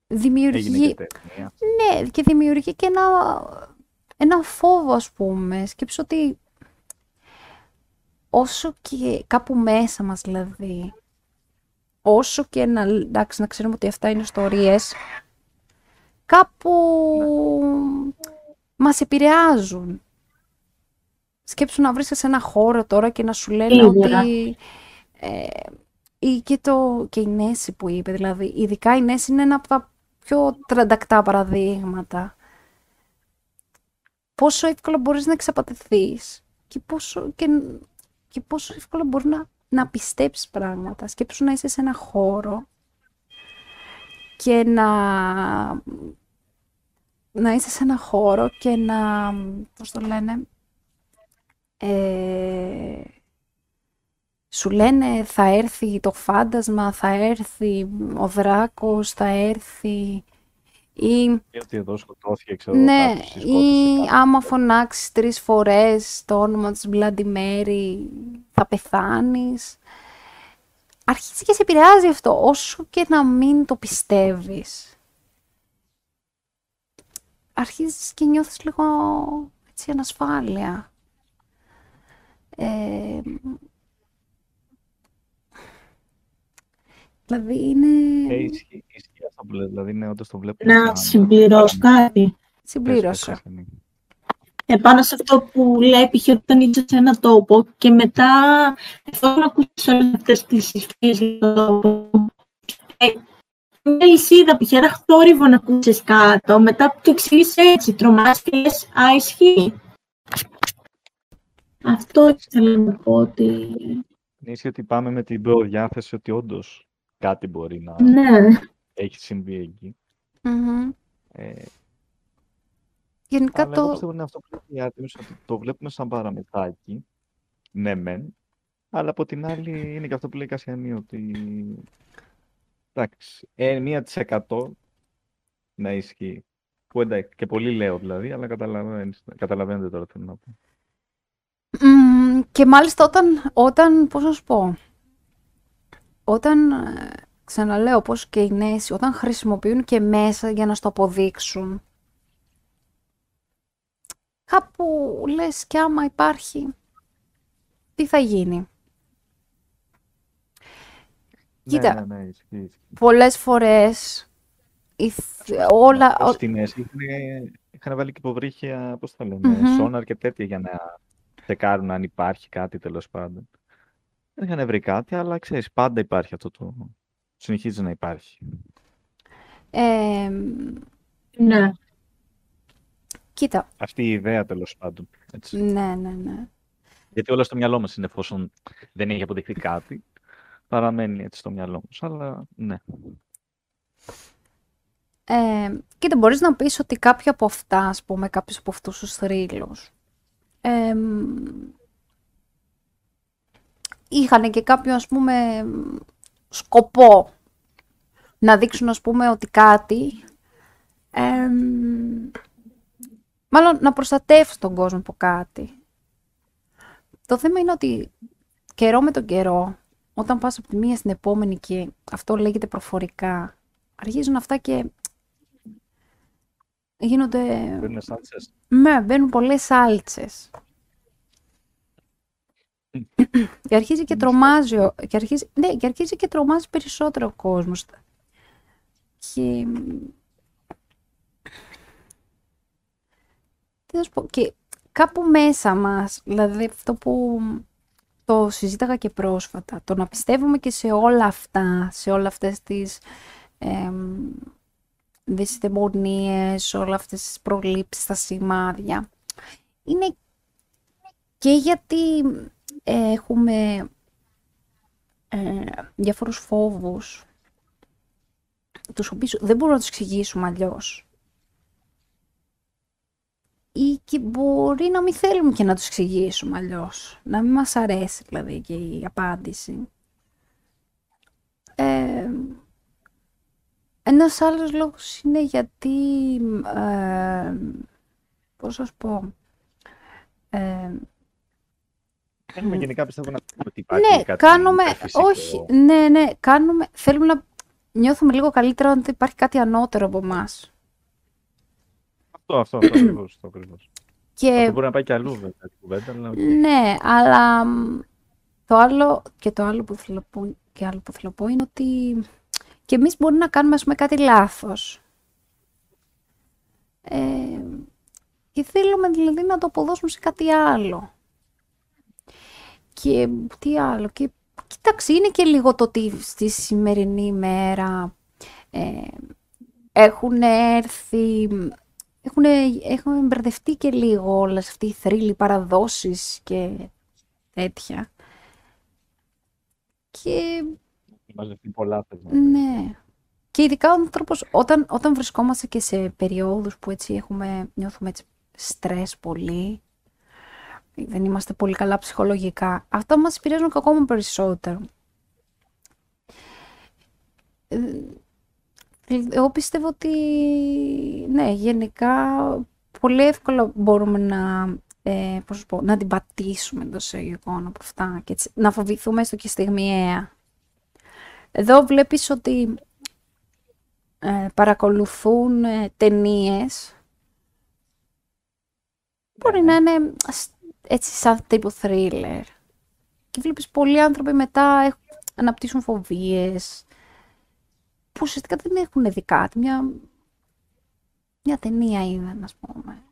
δημιουργεί... Έγινε και τέχνη. Ναι, και δημιουργεί και ένα, ένα φόβο, ας πούμε. Σκέψου ότι όσο και κάπου μέσα μας, δηλαδή, όσο και να, εντάξει, να ξέρουμε ότι αυτά είναι ιστορίες, κάπου μας επηρεάζουν. σκέψου να βρίσκεσαι σε ένα χώρο τώρα και να σου λένε Σίγουρα. ότι... Ε, ή και, το, και η Νέση που είπε, δηλαδή, ειδικά η Νέση είναι ένα από τα πιο τραντακτά παραδείγματα. Πόσο εύκολα μπορείς να εξαπατηθείς και πόσο, και, και πόσο εύκολα μπορεί να, να πιστέψεις πράγματα. Σκέψου να είσαι σε ένα χώρο και να, να είσαι σε ένα χώρο και να, πώς το λένε, ε, σου λένε θα έρθει το φάντασμα, θα έρθει ο δράκος, θα έρθει ή Και ότι εδώ σκοτώθηκε, ξέρω ναι, κάποιος ή ή σκότωσε άμα φωνάξεις τρεις φορές το όνομα της Bloody Mary θα πεθάνεις. Αρχίζει και σε επηρεάζει αυτό, όσο και να μην το πιστεύεις. Αρχίζεις και νιώθεις λίγο έτσι ανασφάλεια. Ε, δηλαδή είναι... Ε, ισχύει, ισχύει αυτό που λέει, δηλαδή ναι, όντως το βλέπουμε Να σαν- συμπληρώσω κάτι. Πες, πες, Συμπλήρωσε. Χριστίνη. Επάνω σε αυτό που λέει, π.χ. όταν είσαι σε ένα τόπο και μετά, εφόσον ακούσεις όλες αυτές τις ιστορίες για τον τόπο, ε, μια λυσίδα, π.χ. ένα θόρυβο να ακούσεις κάτω, μετά το εξηγείς έτσι, τρομάς και λες, α, ισχύει. Αυτό ήθελα να πω ότι, Ισχύει ότι πάμε με την προδιάθεση ότι όντως κάτι μπορεί να ναι, έχει συμβεί εκεί. Μμμ. Ε, Γενικά αλλά εγώ το... πιστεύω είναι αυτό που λέει η Άρτεμις, ότι το βλέπουμε σαν παραμετάκι. Ναι, μεν. Αλλά από την άλλη είναι και αυτό που λέει η Κασιανή, ότι εντάξει, ε, μία της εκατό να ισχύει. Που εντάξει, και πολύ λέω δηλαδή, αλλά καταλαβαίνεις- καταλαβαίνετε τώρα τι θέλω να πω. Μμμ, και μάλιστα όταν, όταν, πώς να σου πω, όταν, ε, ξαναλέω πώς και οι νέες, όταν χρησιμοποιούν και μέσα για να στο αποδείξουν, κάπου λες και άμα υπάρχει, τι θα γίνει; Κοίτα. Ναι, ναι, ναι, ισχύει. ισχύει. Πολλές φορές, η θ- όλα, ο- Στην ΕΣΥ είχαν, είχαν βάλει και υποβρύχια, πώς τα λένε, Μμμ. σόναρ και τέτοια για να τσεκάρουν αν υπάρχει κάτι τέλος πάντων. Δεν είχαν βρει κάτι, αλλά ξέρεις, πάντα υπάρχει αυτό το... Συνεχίζει να υπάρχει. ε, ναι. κοίτα, Αυτή η ιδέα τέλος πάντων. Έτσι. ναι, ναι, ναι. Γιατί όλα στο μυαλό μας είναι εφόσον δεν έχει αποδειχθεί κάτι, παραμένει έτσι στο μυαλό μας. Αλλά ναι. Ε, κοίτα, μπορείς να πεις ότι κάποια από αυτά, ας πούμε, κάποιους από αυτούς τους θρύλους, εμ, είχαν και κάποιο, ας πούμε, σκοπό να δείξουν, ας πούμε, ότι κάτι, εμ, μάλλον να προστατεύσουν τον κόσμο από κάτι. Το θέμα είναι ότι καιρό με τον καιρό, όταν πας από τη μία στην επόμενη και αυτό λέγεται προφορικά, αρχίζουν αυτά και γίνονται... Παίρνουν σάλτσες. Ναι, μπαίνουν πολλές σάλτσες. και αρχίζει και τρομάζει, ο- και αρχίζει, ναι, και αρχίζει και τρομάζει περισσότερο ο κόσμος. Και... Τι να σου πω, και κάπου μέσα μας, δηλαδή αυτό που το συζήταγα και πρόσφατα, το να πιστεύουμε και σε όλα αυτά, σε όλα αυτές τις εμ, δυσδαιμονίες, όλα αυτές τις προλήψεις, τα σημάδια. Είναι και γιατί ε, έχουμε ε, διάφορους φόβους, τους οποίους δεν μπορούμε να τους εξηγήσουμε αλλιώς. Ή και μπορεί να μην θέλουμε και να τους εξηγήσουμε αλλιώς. Να μην μας αρέσει δηλαδή και η απάντηση. Ε, ένας άλλος λόγος είναι γιατί, ε, πώς να σου πω, ε, Θέλουμε γενικά πιστεύω να πούμε ότι υπάρχει ναι, κάτι κάνουμε, υπερφυσικό. όχι, ναι, ναι, κάνουμε, θέλουμε να νιώθουμε λίγο καλύτερα ότι υπάρχει κάτι ανώτερο από εμάς. Αυτό, αυτό, αυτό ακριβώς. Αυτό, ακριβώς. Και αυτό μπορεί να πάει και αλλού βέβαια την κουβέντα, αλλά οκ. Ναι, αλλά μ, το άλλο και το άλλο που θέλω να πω, και άλλο που θέλω να πω είναι ότι και εμείς μπορεί να κάνουμε ας πούμε κάτι λάθος. Ε, και θέλουμε δηλαδή να το αποδώσουμε σε κάτι άλλο. Και τι άλλο. Και, κοίταξε, είναι και λίγο το ότι στη σημερινή μέρα ε, έχουν έρθει... Έχουν, έχουν μπερδευτεί και λίγο όλες αυτοί οι θρύλοι παραδόσεις και τέτοια. Και... Μαζευτεί πολλά Ναι. Και ειδικά ο άνθρωπος, όταν, όταν βρισκόμαστε και σε περιόδους που έτσι έχουμε, νιώθουμε έτσι στρες πολύ, δεν είμαστε πολύ καλά ψυχολογικά, αυτά μας επηρεάζουν και ακόμα περισσότερο. Ε, εγώ πιστεύω ότι, ναι, γενικά πολύ εύκολα μπορούμε να, ε, πώς πω, να την πατήσουμε εντός εισαγωγικών από αυτά και έτσι, να φοβηθούμε έστω και στιγμιαία. Εδώ βλέπεις ότι ε, παρακολουθούν ε, ταινίες. Μπορεί να είναι έτσι σαν τύπου thriller. Και βλέπεις πολλοί άνθρωποι μετά αναπτύσσουν φοβίες που ουσιαστικά δεν έχουν δει κάτι. Μια, μια ταινία είδαν, ας πούμε.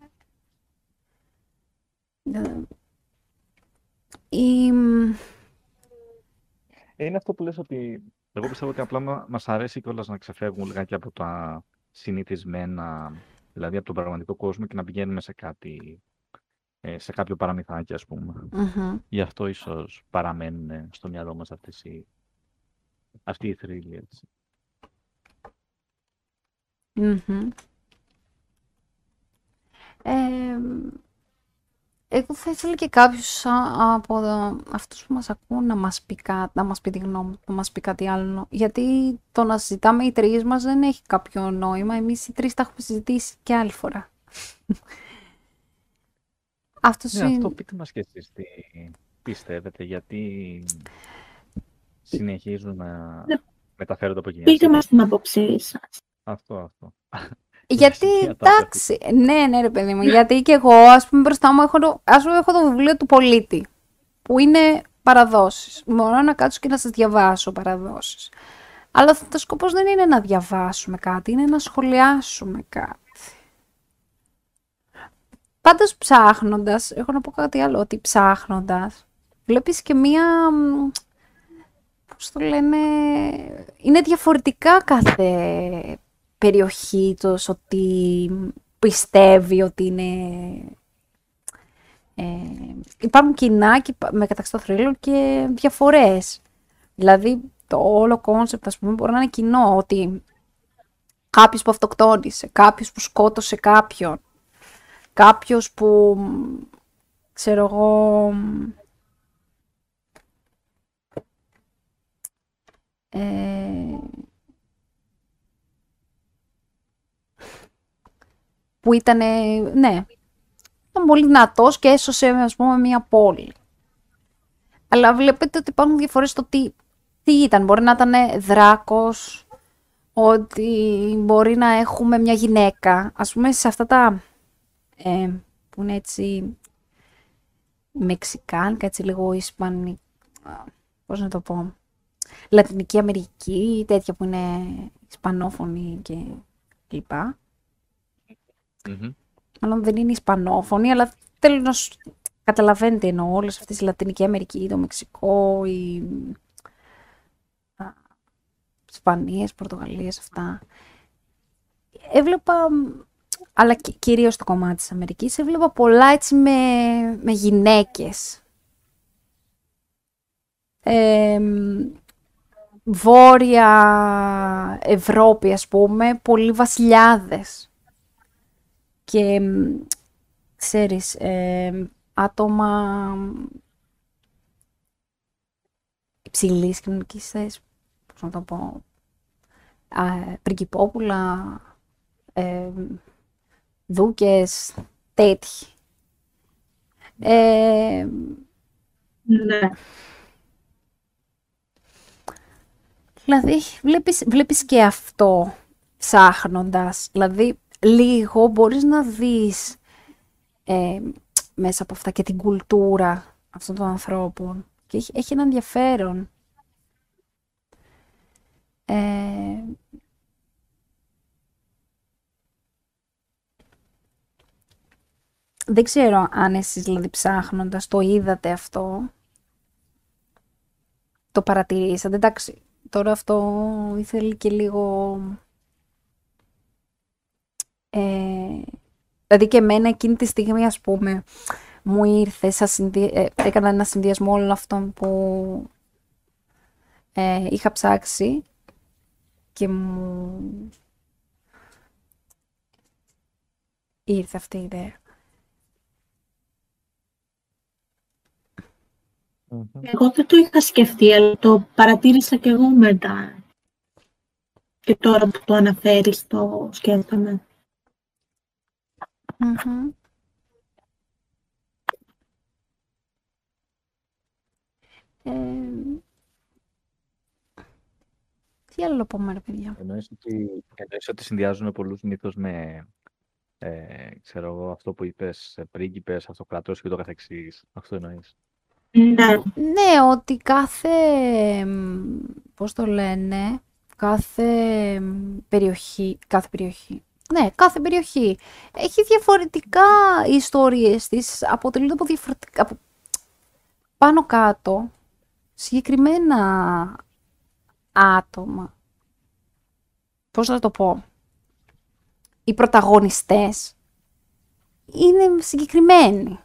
Η... Είναι αυτό που λες ότι εγώ πιστεύω ότι απλά μα αρέσει κιόλας να ξεφεύγουμε λιγάκι από τα συνηθισμένα, δηλαδή από τον πραγματικό κόσμο και να πηγαίνουμε σε κάτι, ε, σε κάποιο παραμυθάκι, ας πούμε. Γι' αυτό ίσως παραμένουν στο μυαλό μας αυτές οι, αυτοί οι θρύλοι, έτσι. Εγώ θα ήθελα και κάποιος από αυτούς που μας ακούν να μας πει, να μας πει τη γνώμη να μας πει κάτι άλλο. Γιατί το να συζητάμε οι τρεις μας δεν έχει κάποιο νόημα. Εμείς οι τρεις τα έχουμε συζητήσει και άλλη φορά. αυτός ναι, αυτό πείτε μας και εσείς τι πιστεύετε, γιατί συνεχίζουν να ναι. μεταφέρονται από εκεί. Πείτε μας την απόψή σας. Αυτό, αυτό. Γιατί, εντάξει, ναι, ναι ρε παιδί μου, γιατί και εγώ, ας πούμε, μπροστά μου έχω, ας πούμε, έχω το βιβλίο του πολίτη, που είναι παραδόσεις. Μπορώ να κάτσω και να σας διαβάσω παραδόσεις. Αλλά το σκοπός δεν είναι να διαβάσουμε κάτι, είναι να σχολιάσουμε κάτι. Πάντως ψάχνοντας, έχω να πω κάτι άλλο, ότι ψάχνοντας, βλέπεις και μία, πώς το λένε, είναι διαφορετικά κάθε περιοχή τους, ότι πιστεύει ότι είναι... Ε, υπάρχουν κοινά και, με μεταξύ των θρύλων και διαφορές. Δηλαδή, το όλο concept, ας πούμε, μπορεί να είναι κοινό, ότι κάποιος που αυτοκτόνησε, κάποιος που σκότωσε κάποιον, κάποιος που, ξέρω εγώ, ε, που ήταν, ναι, ήταν πολύ δυνατός και έσωσε, ας πούμε, μια πόλη. Αλλά βλέπετε ότι υπάρχουν διαφορές στο τι, τι ήταν. Μπορεί να ήταν δράκος, ότι μπορεί να έχουμε μια γυναίκα. Ας πούμε, σε αυτά τα ε, που είναι έτσι Μεξικάνικα, έτσι λίγο Ισπανικά, πώς να το πω, Λατινική Αμερική, τέτοια που είναι Ισπανόφωνη και λοιπά. Mm-hmm. Μάλλον δεν είναι Ισπανόφωνη, αλλά θέλω να σου καταλαβαίνετε εννοώ όλες αυτές η Λατινική Αμερική, το Μεξικό, οι Ισπανίες, Πορτογαλίες, αυτά. Έβλεπα, αλλά κυρίως το κομμάτι της Αμερικής, έβλεπα πολλά έτσι με, με γυναίκες. βόρεια Ευρώπη, ας πούμε, πολλοί βασιλιάδες και ξέρεις, ε, άτομα υψηλής κοινωνικής θέσης, πώς να το πω, ε, πριγκυπόπουλα, ε, δούκες, τέτοιοι. Ε, ναι. Δηλαδή, βλέπεις, βλέπεις και αυτό ψάχνοντας. Δηλαδή, λίγο μπορείς να δεις ε, μέσα από αυτά και την κουλτούρα αυτών των ανθρώπων. Και έχει, έχει ένα ενδιαφέρον. Ε, δεν ξέρω αν εσείς δηλαδή ψάχνοντας το είδατε αυτό το παρατηρήσατε. Εντάξει, τώρα αυτό ήθελε και λίγο... Ε, δηλαδή και εμένα εκείνη τη στιγμή, ας πούμε, μου ήρθε, ε, έκανα ένα συνδυασμό όλων αυτών που ε, είχα ψάξει και μου ήρθε αυτή η ιδέα. Εγώ δεν το είχα σκεφτεί, αλλά το παρατήρησα και εγώ μετά. Και τώρα που το αναφέρεις το σκέφτομαι. Ε, τι άλλο πούμε, ρε παιδιά; Εννοείς ότι, εννοείς ότι συνδυάζουν πολλούς μύθους με ε, ξέρω εγώ, αυτό που είπες, ε, πρίγκιπες, αυτοκρατός και το καθεξής. Αυτό εννοείς. Ναι. Ναι, ότι κάθε, πώς το λένε, κάθε περιοχή, κάθε περιοχή, ναι, κάθε περιοχή έχει διαφορετικά ιστορίες της, αποτελούνται από διαφορετικά, από πάνω κάτω, συγκεκριμένα άτομα. Πώς θα το πω; Οι πρωταγωνιστές είναι συγκεκριμένοι.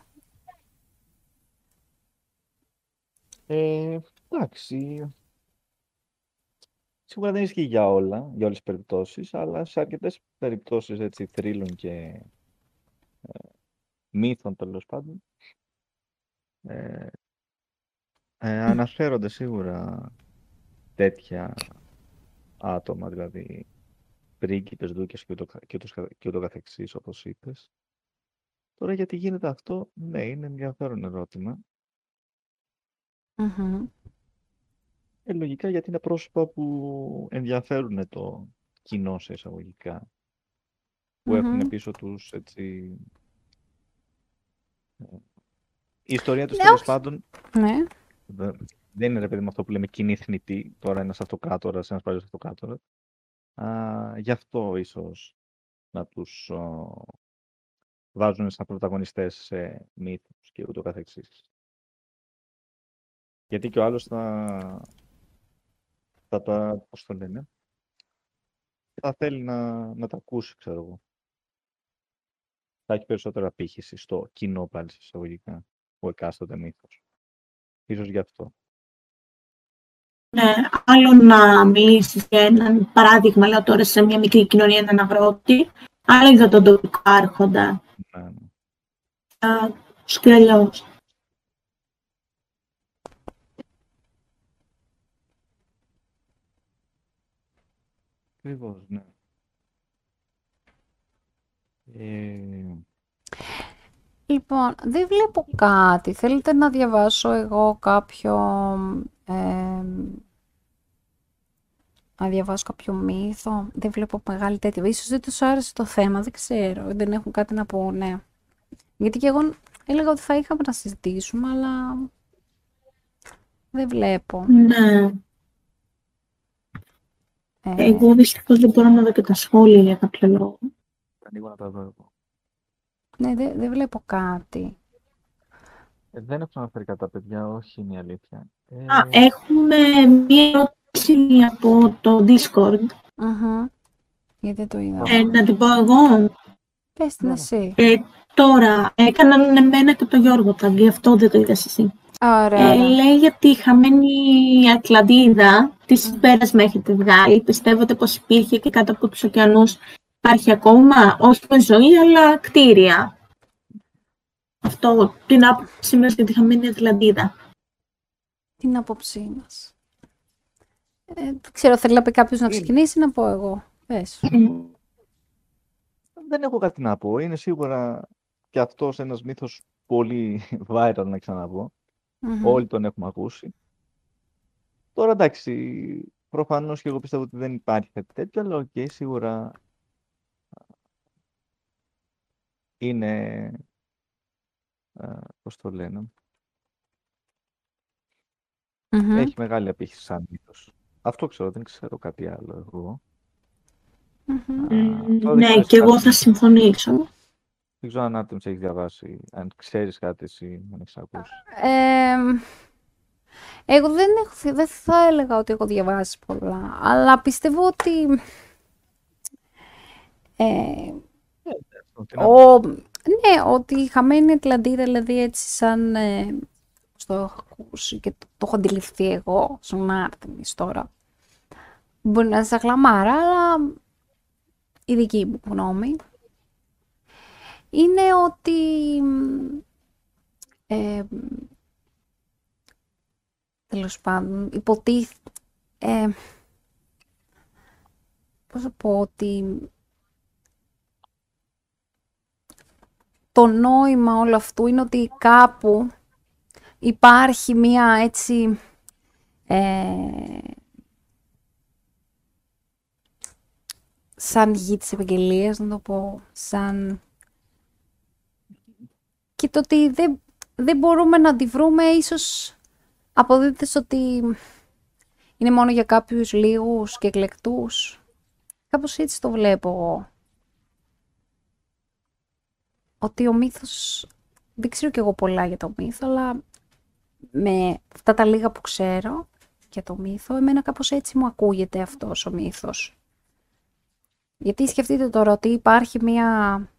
Ε, εντάξει. Σίγουρα δεν ισχύει για όλα, για όλες τις περιπτώσεις, αλλά σε αρκετές περιπτώσεις έτσι θρύλων και ε, μύθων τέλος πάντων ε, ε, αναφέρονται σίγουρα τέτοια άτομα, δηλαδή πρίγκιπες, δούκες και ούτω, και ούτως, και ούτω καθεξής, όπως είπες. Τώρα γιατί γίνεται αυτό, ναι, είναι ενδιαφέρον ερώτημα. Ε, λογικά γιατί είναι πρόσωπα που ενδιαφέρουν το κοινό σε εισαγωγικά. Που έχουν πίσω τους έτσι... Ε, η ιστορία τους Ναι, τέλος όχι. πάντων Ναι. δε- δεν είναι ρε παιδί με αυτό που λέμε κοινή θνητή. Τώρα ένας αυτοκράτορας, ένας παλιός αυτοκράτορας. Α, γι' αυτό ίσως να τους ο, βάζουν σαν πρωταγωνιστές σε μύθους και ούτω καθεξής. Γιατί και ο άλλος θα, θα τα, πώς το λένε, θα θέλει να, να τα ακούσει, ξέρω εγώ. Θα έχει περισσότερη απήχηση στο κοινό πάλι σε εισαγωγικά, ο εκάστοτε μύθος. Ίσως γι' αυτό. Ναι, άλλο να μιλήσεις για έναν παράδειγμα, λέω τώρα σε μια μικρή κοινωνία, έναν αγρότη, άλλο για τον τοπικό άρχοντα. Ναι, ναι. Α, τους και αλλιώς. Ακριβώς, ναι. Ε, Λοιπόν, δεν βλέπω κάτι. Θέλετε να διαβάσω εγώ κάποιο... ε, να διαβάσω κάποιο μύθο; Δεν βλέπω μεγάλη τέτοια. Ίσως δεν τους άρεσε το θέμα, δεν ξέρω. Δεν έχουν κάτι να πούνε. Γιατί και εγώ έλεγα ότι θα είχαμε να συζητήσουμε, αλλά δεν βλέπω. Ναι. Ε, Εγώ δυστυχώς δεν μπορώ να δω και τα σχόλια για κάποιο λόγο. ανοίγω να τα δω εγώ. ναι, δεν, δεν βλέπω κάτι. Ε, δεν έχω αναφέρει κατά τα παιδιά, όχι είναι η αλήθεια. Ε, Α, έχουμε μία ερώτηση από το Discord. Μμμ. Γιατί δεν το είδα. Ε, να την πω εγώ. Πες την ναι. εσύ. Ε, τώρα, έκαναν εμένα και το Γιώργο τα γι' αυτό δεν το είδες εσύ. Ωραία. Ε, λέει για τη χαμένη Ατλαντίδα, τις συμπέρασμα έχετε βγάλει. Πιστεύετε πως υπήρχε και κάτω από τους ωκεανούς υπάρχει ακόμα, όχι με ζωή, αλλά κτίρια. Αυτό, την άποψή μας για τη χαμένη Ατλαντίδα. την άποψή μας. Ε, δεν ξέρω, θέλει να πει κάποιος να Είναι. ξεκινήσει ή να πω εγώ. Πες. Δεν έχω κάτι να πω. Είναι σίγουρα και αυτός ένας μύθος πολύ viral, να ξαναπώ. Μμμ. Όλοι τον έχουμε ακούσει. Τώρα εντάξει, προφανώς και εγώ πιστεύω ότι δεν υπάρχει κάτι τέτοιο, αλλά οκ, σίγουρα είναι, ε, πώς το λένε, Μμμ. έχει μεγάλη απήχηση σαν μύθος. Αυτό ξέρω, δεν ξέρω κάτι άλλο εγώ. Μμμ. Α, Μ, τώρα δεν ναι, ξέρεις και εγώ κάτι. θα συμφωνήσω. Δεν ξέρω αν Άρτεμις έχεις διαβάσει, αν ξέρεις κάτι εσύ, αν έχεις ακούσει. Ε, Εγώ δεν, έχω, δεν θα έλεγα ότι έχω διαβάσει πολλά, αλλά πιστεύω ότι... Ε, ο, ναι, ότι η χαμένη Ατλαντίδα, δηλαδή έτσι σαν... Ε, το έχω ακούσει και το, το έχω αντιληφθεί εγώ, στον Άρτεμις τώρα. Μπορεί να είναι σαν γλαμάρα, αλλά η δική μου γνώμη είναι ότι ε, τέλος πάντων υποτίθεται ε, πώς θα πω ότι το νόημα όλο αυτού είναι ότι κάπου υπάρχει μία έτσι ε, σαν γη της επαγγελίας, να το πω, σαν... Και το ότι δεν, δεν μπορούμε να τη βρούμε, ίσως αποδείχτες ότι είναι μόνο για κάποιους λίγους και εκλεκτούς. Κάπως έτσι το βλέπω εγώ. Ότι ο μύθος, δεν ξέρω κι εγώ πολλά για το μύθο, αλλά με αυτά τα λίγα που ξέρω για το μύθο, εμένα κάπως έτσι μου ακούγεται αυτός ο μύθος. Γιατί σκεφτείτε τώρα ότι υπάρχει μία ε,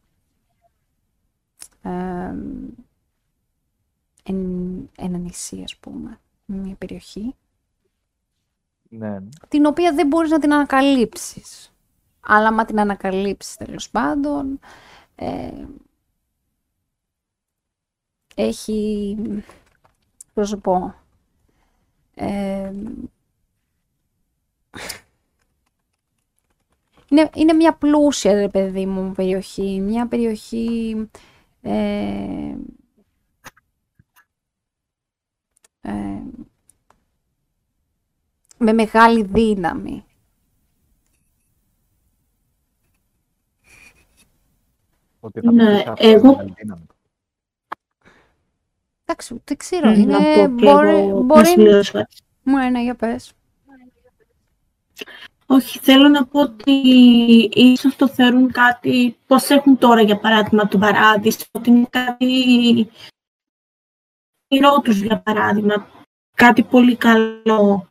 ένα νησί, ας πούμε, μία περιοχή, Ναι. την οποία δεν μπορείς να την ανακαλύψεις. Αλλά άμα την ανακαλύψεις τέλος πάντων, ε, έχει, πώς σου πω, ε, είναι, είναι μια πλούσια, ρε παιδί μου, περιοχή. Μια περιοχή ε, ε, με μεγάλη δύναμη. Ναι, Ότι θα μπορούσε αυτό εγώ- να είναι δύναμη. Εντάξει, δεν ξέρω, να είναι, πω και μπορεί, εγώ να μπορεί, σημειώσω κάτι. μου ένα για πες. Όχι, θέλω να πω ότι ίσως το θεωρούν κάτι, πώς έχουν τώρα για παράδειγμα το παράδεισο, ότι είναι κάτι τους για παράδειγμα, κάτι πολύ καλό.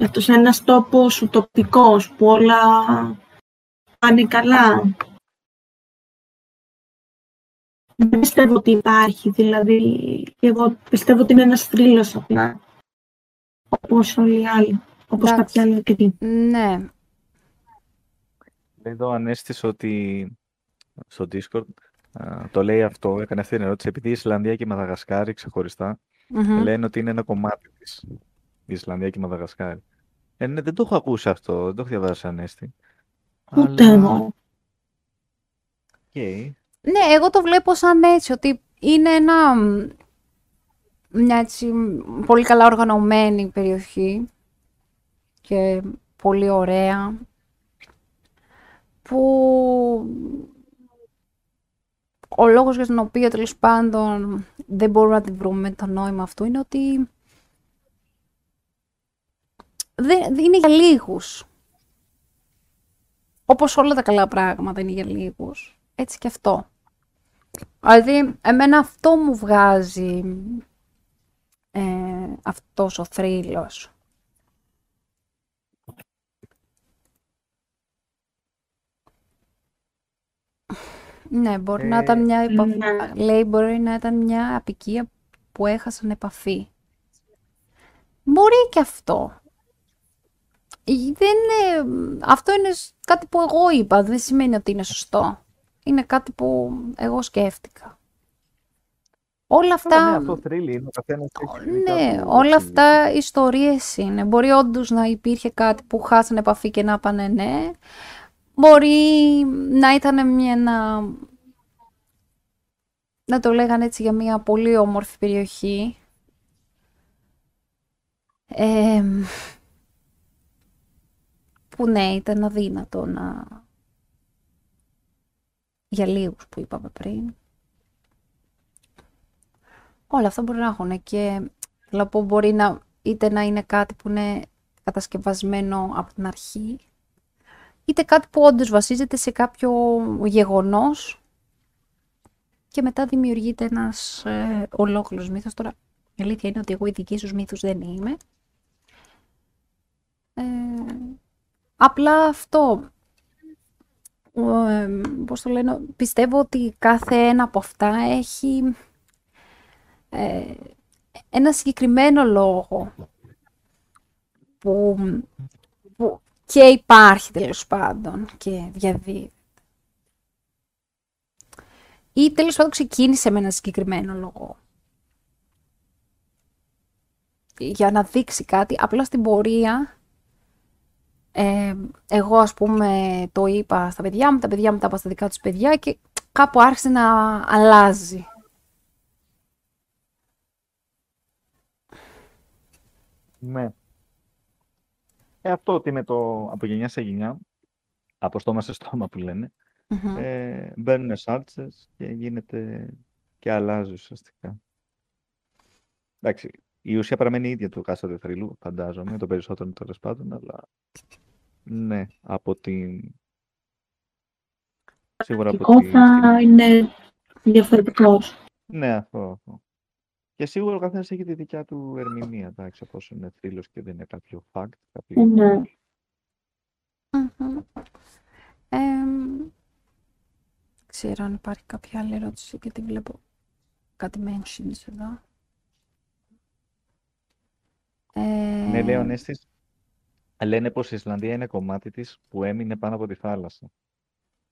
Αυτός είναι ένας τόπος ουτοπικός που όλα πάνε καλά. Δεν πιστεύω ότι υπάρχει, δηλαδή, και εγώ πιστεύω ότι είναι ένας θρύλος απλά, όπως όλοι οι άλλοι, όπως Εντάξει. κάποιοι άλλοι αρκετοί. Ναι, Λέει εδώ ο Ανέστης ότι στο Discord α, το λέει αυτό, έκανε αυτή την ερώτηση, επειδή η Ισλανδία και η Μαδαγασκάρη ξεχωριστά μμμ. λένε ότι είναι ένα κομμάτι της, η Ισλανδία και η Μαδαγασκάρη. Ε, ναι, δεν το έχω ακούσει αυτό, δεν το έχω διαβάσει Ανέστη. Ούτε Αλλά, εγώ. οκ. Ναι, εγώ το βλέπω σαν έτσι, ότι είναι ένα, μ, μια έτσι μ, πολύ καλά οργανωμένη περιοχή και πολύ ωραία, που ο λόγος για τον οποίο τέλος πάντων δεν μπορούμε να την βρούμε το νόημα αυτού είναι ότι δεν, είναι για λίγους. Όπως όλα τα καλά πράγματα είναι για λίγους, έτσι και αυτό. Δηλαδή, εμένα αυτό μου βγάζει ε, αυτός ο θρύλος. Ναι, μπορεί να Ε, ήταν μια επα- ναι. λέει μπορεί να ήταν μια απικία που έχασαν επαφή. Μπορεί και αυτό. Ε, Δεν είναι, αυτό είναι σ- κάτι που εγώ είπα, δεν σημαίνει ότι είναι σωστό. Είναι κάτι που εγώ σκέφτηκα. Όλα Καλά, ναι, αυτά, αυτό θρύλει είναι, ο καθένας έχει δικά ναι, του όλα έτσι. αυτά ιστορίες είναι. Μπορεί όντως να υπήρχε κάτι που χάσανε επαφή και να πάνε ναι. Μπορεί να ήταν μια, να, να το λέγανε έτσι για μια πολύ όμορφη περιοχή. Εμ, που ναι, ήταν αδύνατο να... για λίγους που είπαμε πριν. Όλα αυτά μπορεί να έχουν και θέλω να πω μπορεί να είτε να είναι κάτι που είναι κατασκευασμένο από την αρχή είτε κάτι που όντως βασίζεται σε κάποιο γεγονός και μετά δημιουργείται ένας ε, ολόκληρος μύθος. Τώρα, Η αλήθεια είναι ότι εγώ ειδική στους μύθους δεν είμαι. Ε, απλά αυτό, ε, πώς το λένε, πιστεύω ότι κάθε ένα από αυτά έχει ε, ένα συγκεκριμένο λόγο που, που και υπάρχει τέλος πάντων και διαδίδεται. Ή τέλος πάντων ξεκίνησε με ένα συγκεκριμένο λόγο. Για να δείξει κάτι, απλά στην πορεία ε, εγώ ας πούμε το είπα στα παιδιά μου, τα παιδιά μου τα είπα στα δικά τους παιδιά και κάπου άρχισε να αλλάζει. Ναι. Ε, αυτό ότι είναι το από γενιά σε γενιά, από στόμα σε στόμα που λένε, Mm-hmm. ε, μπαίνουν σάλτσες και γίνεται και αλλάζει ουσιαστικά. Εντάξει, η ουσία παραμένει η ίδια του κάστοτε θρύλου, φαντάζομαι, το περισσότερο τέλος πάντων, αλλά ναι, από την... Σίγουρα από Εγώ την... θα είναι διαφορετικός. Ναι, αυτό, αυτό. Και σίγουρα ο καθένας έχει τη δικιά του ερμηνεία, εντάξει, πόσο είναι θρύλος και δεν είναι κάποιο fact. Κάποιο... Ναι. Μμμ. Εμ, ξέρω αν υπάρχει κάποια άλλη ερώτηση γιατί βλέπω κάτι mentions εδώ. Ε, Ναι, λέει ο Νέστης, λένε πως η Ισλανδία είναι κομμάτι της που έμεινε πάνω από τη θάλασσα.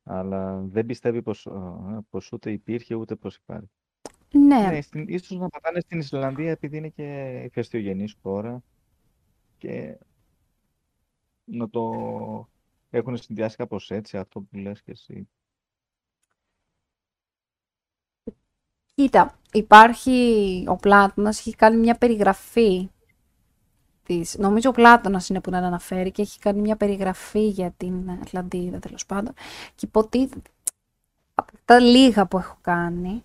Αλλά δεν πιστεύει πως, α, πως ούτε υπήρχε ούτε πως υπάρχει. Ναι, Ναι, στην, ίσως να πατάνε στην Ισλανδία επειδή είναι και ηφαιστειογενής χώρα και να το έχουν συνδυάσει κάπως έτσι αυτό που λες και εσύ. κοίτα, υπάρχει ο Πλάτωνας, έχει κάνει μια περιγραφή της, νομίζω ο Πλάτωνας είναι που να αναφέρει και έχει κάνει μια περιγραφή για την Ατλαντίδα τέλος πάντων και υποτίθεται, από τα λίγα που έχω κάνει,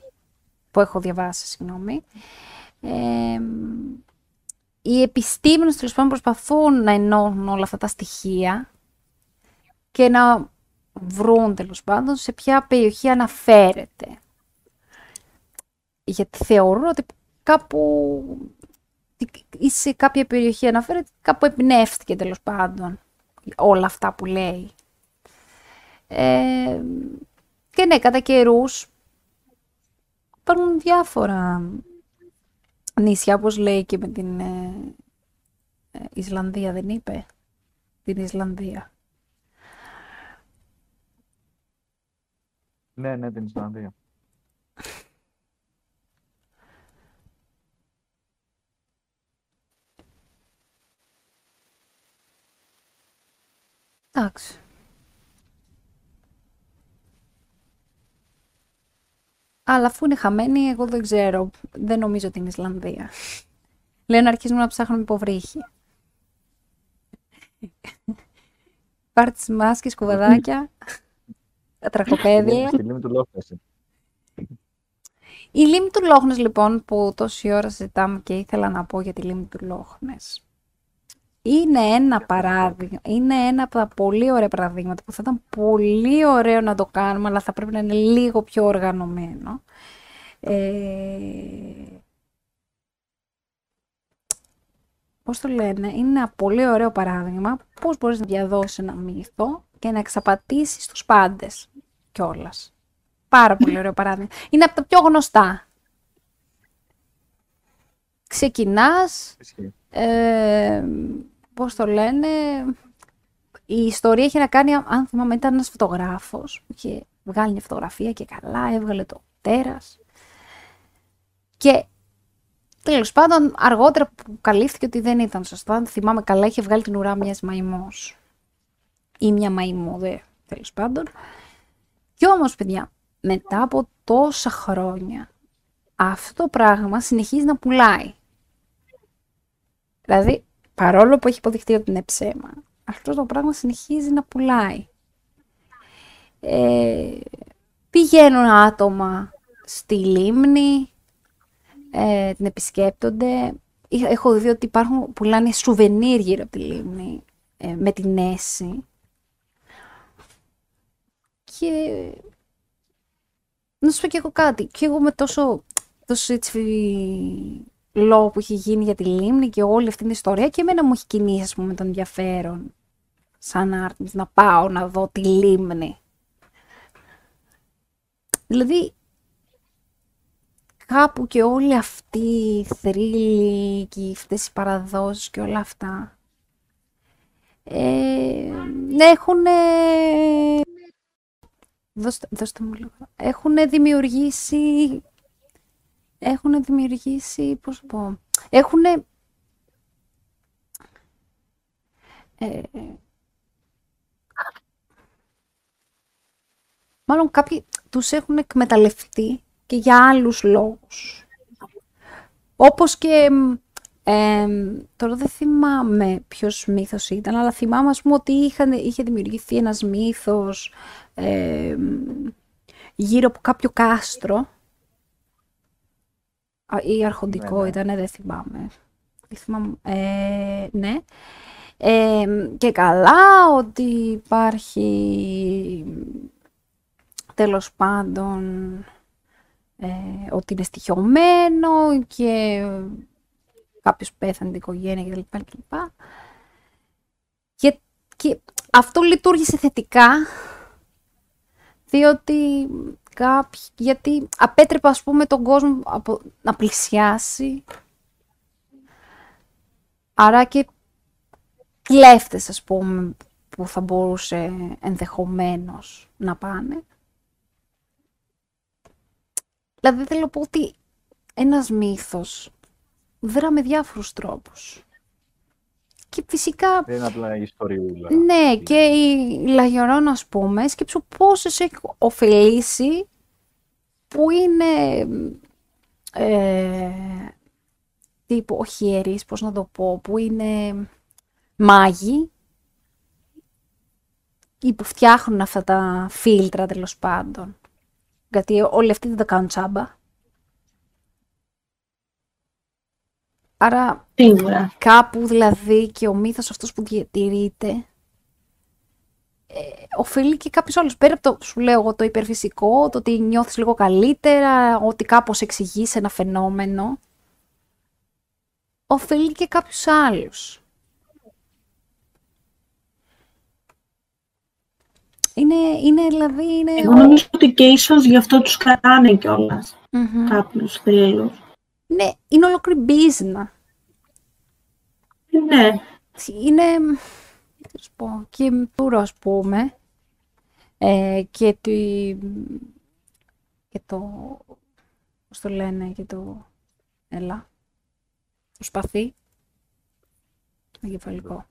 που έχω διαβάσει, συγγνώμη, ε, οι επιστήμονες τέλος πάντων προσπαθούν να ενώνουν όλα αυτά τα στοιχεία και να βρουν τέλος πάντων σε ποια περιοχή αναφέρεται. Γιατί θεωρούν ότι κάπου ή σε κάποια περιοχή αναφέρεται, κάπου εμπνεύστηκε τέλος πάντων όλα αυτά που λέει. Ε, και ναι, κατά καιρούς υπάρχουν διάφορα νησιά, όπως λέει και με την ε, ε, Ισλανδία, δεν είπε, την Ισλανδία. Ναι, ναι, την Ισλανδία. Εντάξει. Αλλά αφού είναι χαμένη, εγώ δεν ξέρω. Δεν νομίζω την Ισλανδία. Λέω να αρχίσουμε να ψάχνουμε υποβρύχη. Πάρ' τις μάσκες, κουβαδάκια, τα τραχοπέδια. Στη λίμνη του Λόφνεση. Η λίμνη του Λόχνες, λοιπόν, που τόση ώρα συζητάμε και ήθελα να πω για τη λίμνη του Λόχνες. Είναι ένα παράδειγμα, είναι ένα από τα πολύ ωραία παραδείγματα που θα ήταν πολύ ωραίο να το κάνουμε, αλλά θα πρέπει να είναι λίγο πιο οργανωμένο. Ε, πώς το λένε, είναι ένα πολύ ωραίο παράδειγμα πώς μπορείς να διαδώσεις ένα μύθο και να εξαπατήσεις τους πάντες κιόλας. Πάρα πολύ ωραίο παράδειγμα. Είναι από τα πιο γνωστά. Ξεκινάς, Ισχύει. ε, πώς το λένε, η ιστορία είχε να κάνει, αν θυμάμαι, ήταν ένας φωτογράφος που είχε βγάλει μια φωτογραφία και καλά, έβγαλε το τέρας. Και τέλος πάντων, αργότερα που καλύφθηκε ότι δεν ήταν σωστά, αν θυμάμαι καλά, είχε βγάλει την ουρά μιας μαϊμός. Ή μια μαϊμού, δε, τέλος πάντων. Και όμως, παιδιά, μετά από τόσα χρόνια, αυτό το πράγμα συνεχίζει να πουλάει. Δηλαδή, παρόλο που έχει υποδειχτεί ότι είναι ψέμα, αυτό το πράγμα συνεχίζει να πουλάει. Ε, πηγαίνουν άτομα στη λίμνη, ε, την επισκέπτονται. Είχα- Έχω δει ότι υπάρχουν, πουλάνε σουβενίρ γύρω από τη λίμνη, ε, με την Έση. Και να σου πω και εγώ κάτι. Και εγώ με τόσο, τόσο έτσι λόγο που έχει γίνει για τη λίμνη και όλη αυτή την ιστορία και εμένα μου έχει κινήσει ας πούμε, τον ενδιαφέρον σαν άρτης να πάω να δω τη λίμνη. Δηλαδή, κάπου και όλη αυτή η θρύλη και αυτές οι παραδόσεις και όλα αυτά ε, έχουν δώστε, δώστε μου λίγο έχουν δημιουργήσει έχουν δημιουργήσει πώς πω έχουν ε, μάλλον κάποιοι τους έχουν εκμεταλλευτεί και για άλλους λόγους. Όπως και, ε, τώρα δεν θυμάμαι ποιος μύθος ήταν, αλλά θυμάμαι ας πούμε ότι είχαν, είχε δημιουργηθεί ένας μύθος ε, γύρω από κάποιο κάστρο. Ή αρχοντικό ναι, ναι. ήταν, δεν θυμάμαι. θυμάμαι ε, ναι. και καλά ότι υπάρχει τέλος πάντων ε, ότι είναι στοιχειωμένο και κάποιος πέθανε την οικογένεια κτλ. Και, και αυτό λειτουργήσε θετικά, διότι κάποιοι, γιατί απέτρεπε ας πούμε τον κόσμο από, να πλησιάσει, άρα και κλέφτες ας πούμε που θα μπορούσε ενδεχομένως να πάνε. Δηλαδή θέλω να πω ότι ένας μύθος δρά με διάφορους τρόπους. Και φυσικά... Δεν είναι απλά η ιστοριούλα. Ναι, και η Λαγιορών, ας πούμε, σκέψου πόσες έχει ωφελήσει που είναι... Ε, τύπου, όχι ιερείς, πώς να το πω, που είναι μάγοι ή που φτιάχνουν αυτά τα φίλτρα τέλος πάντων. Γιατί όλοι αυτοί δεν τα κάνουν τσάμπα. Άρα κάπου δηλαδή και ο μύθος αυτός που διατηρείται ε, οφείλει και κάποιος άλλος. Πέρα από το, σου λέω εγώ, το υπερφυσικό, το ότι νιώθεις λίγο καλύτερα, ότι κάπως εξηγείς ένα φαινόμενο, οφείλει και κάποιους άλλους. Είναι, είναι δηλαδή... Είναι... Εγώ νομίζω ότι και ίσως γι' αυτό τους κρατάνε κιόλας mm-hmm. κάποιους θρύλους. Ναι, είναι ολόκληρη μπίζνα. Ναι. Είναι, θα σου πω, και τούρο ας πούμε, ε, και, τη, και το, πώς το λένε, και το, έλα, το σπαθί, το κεφαλικό.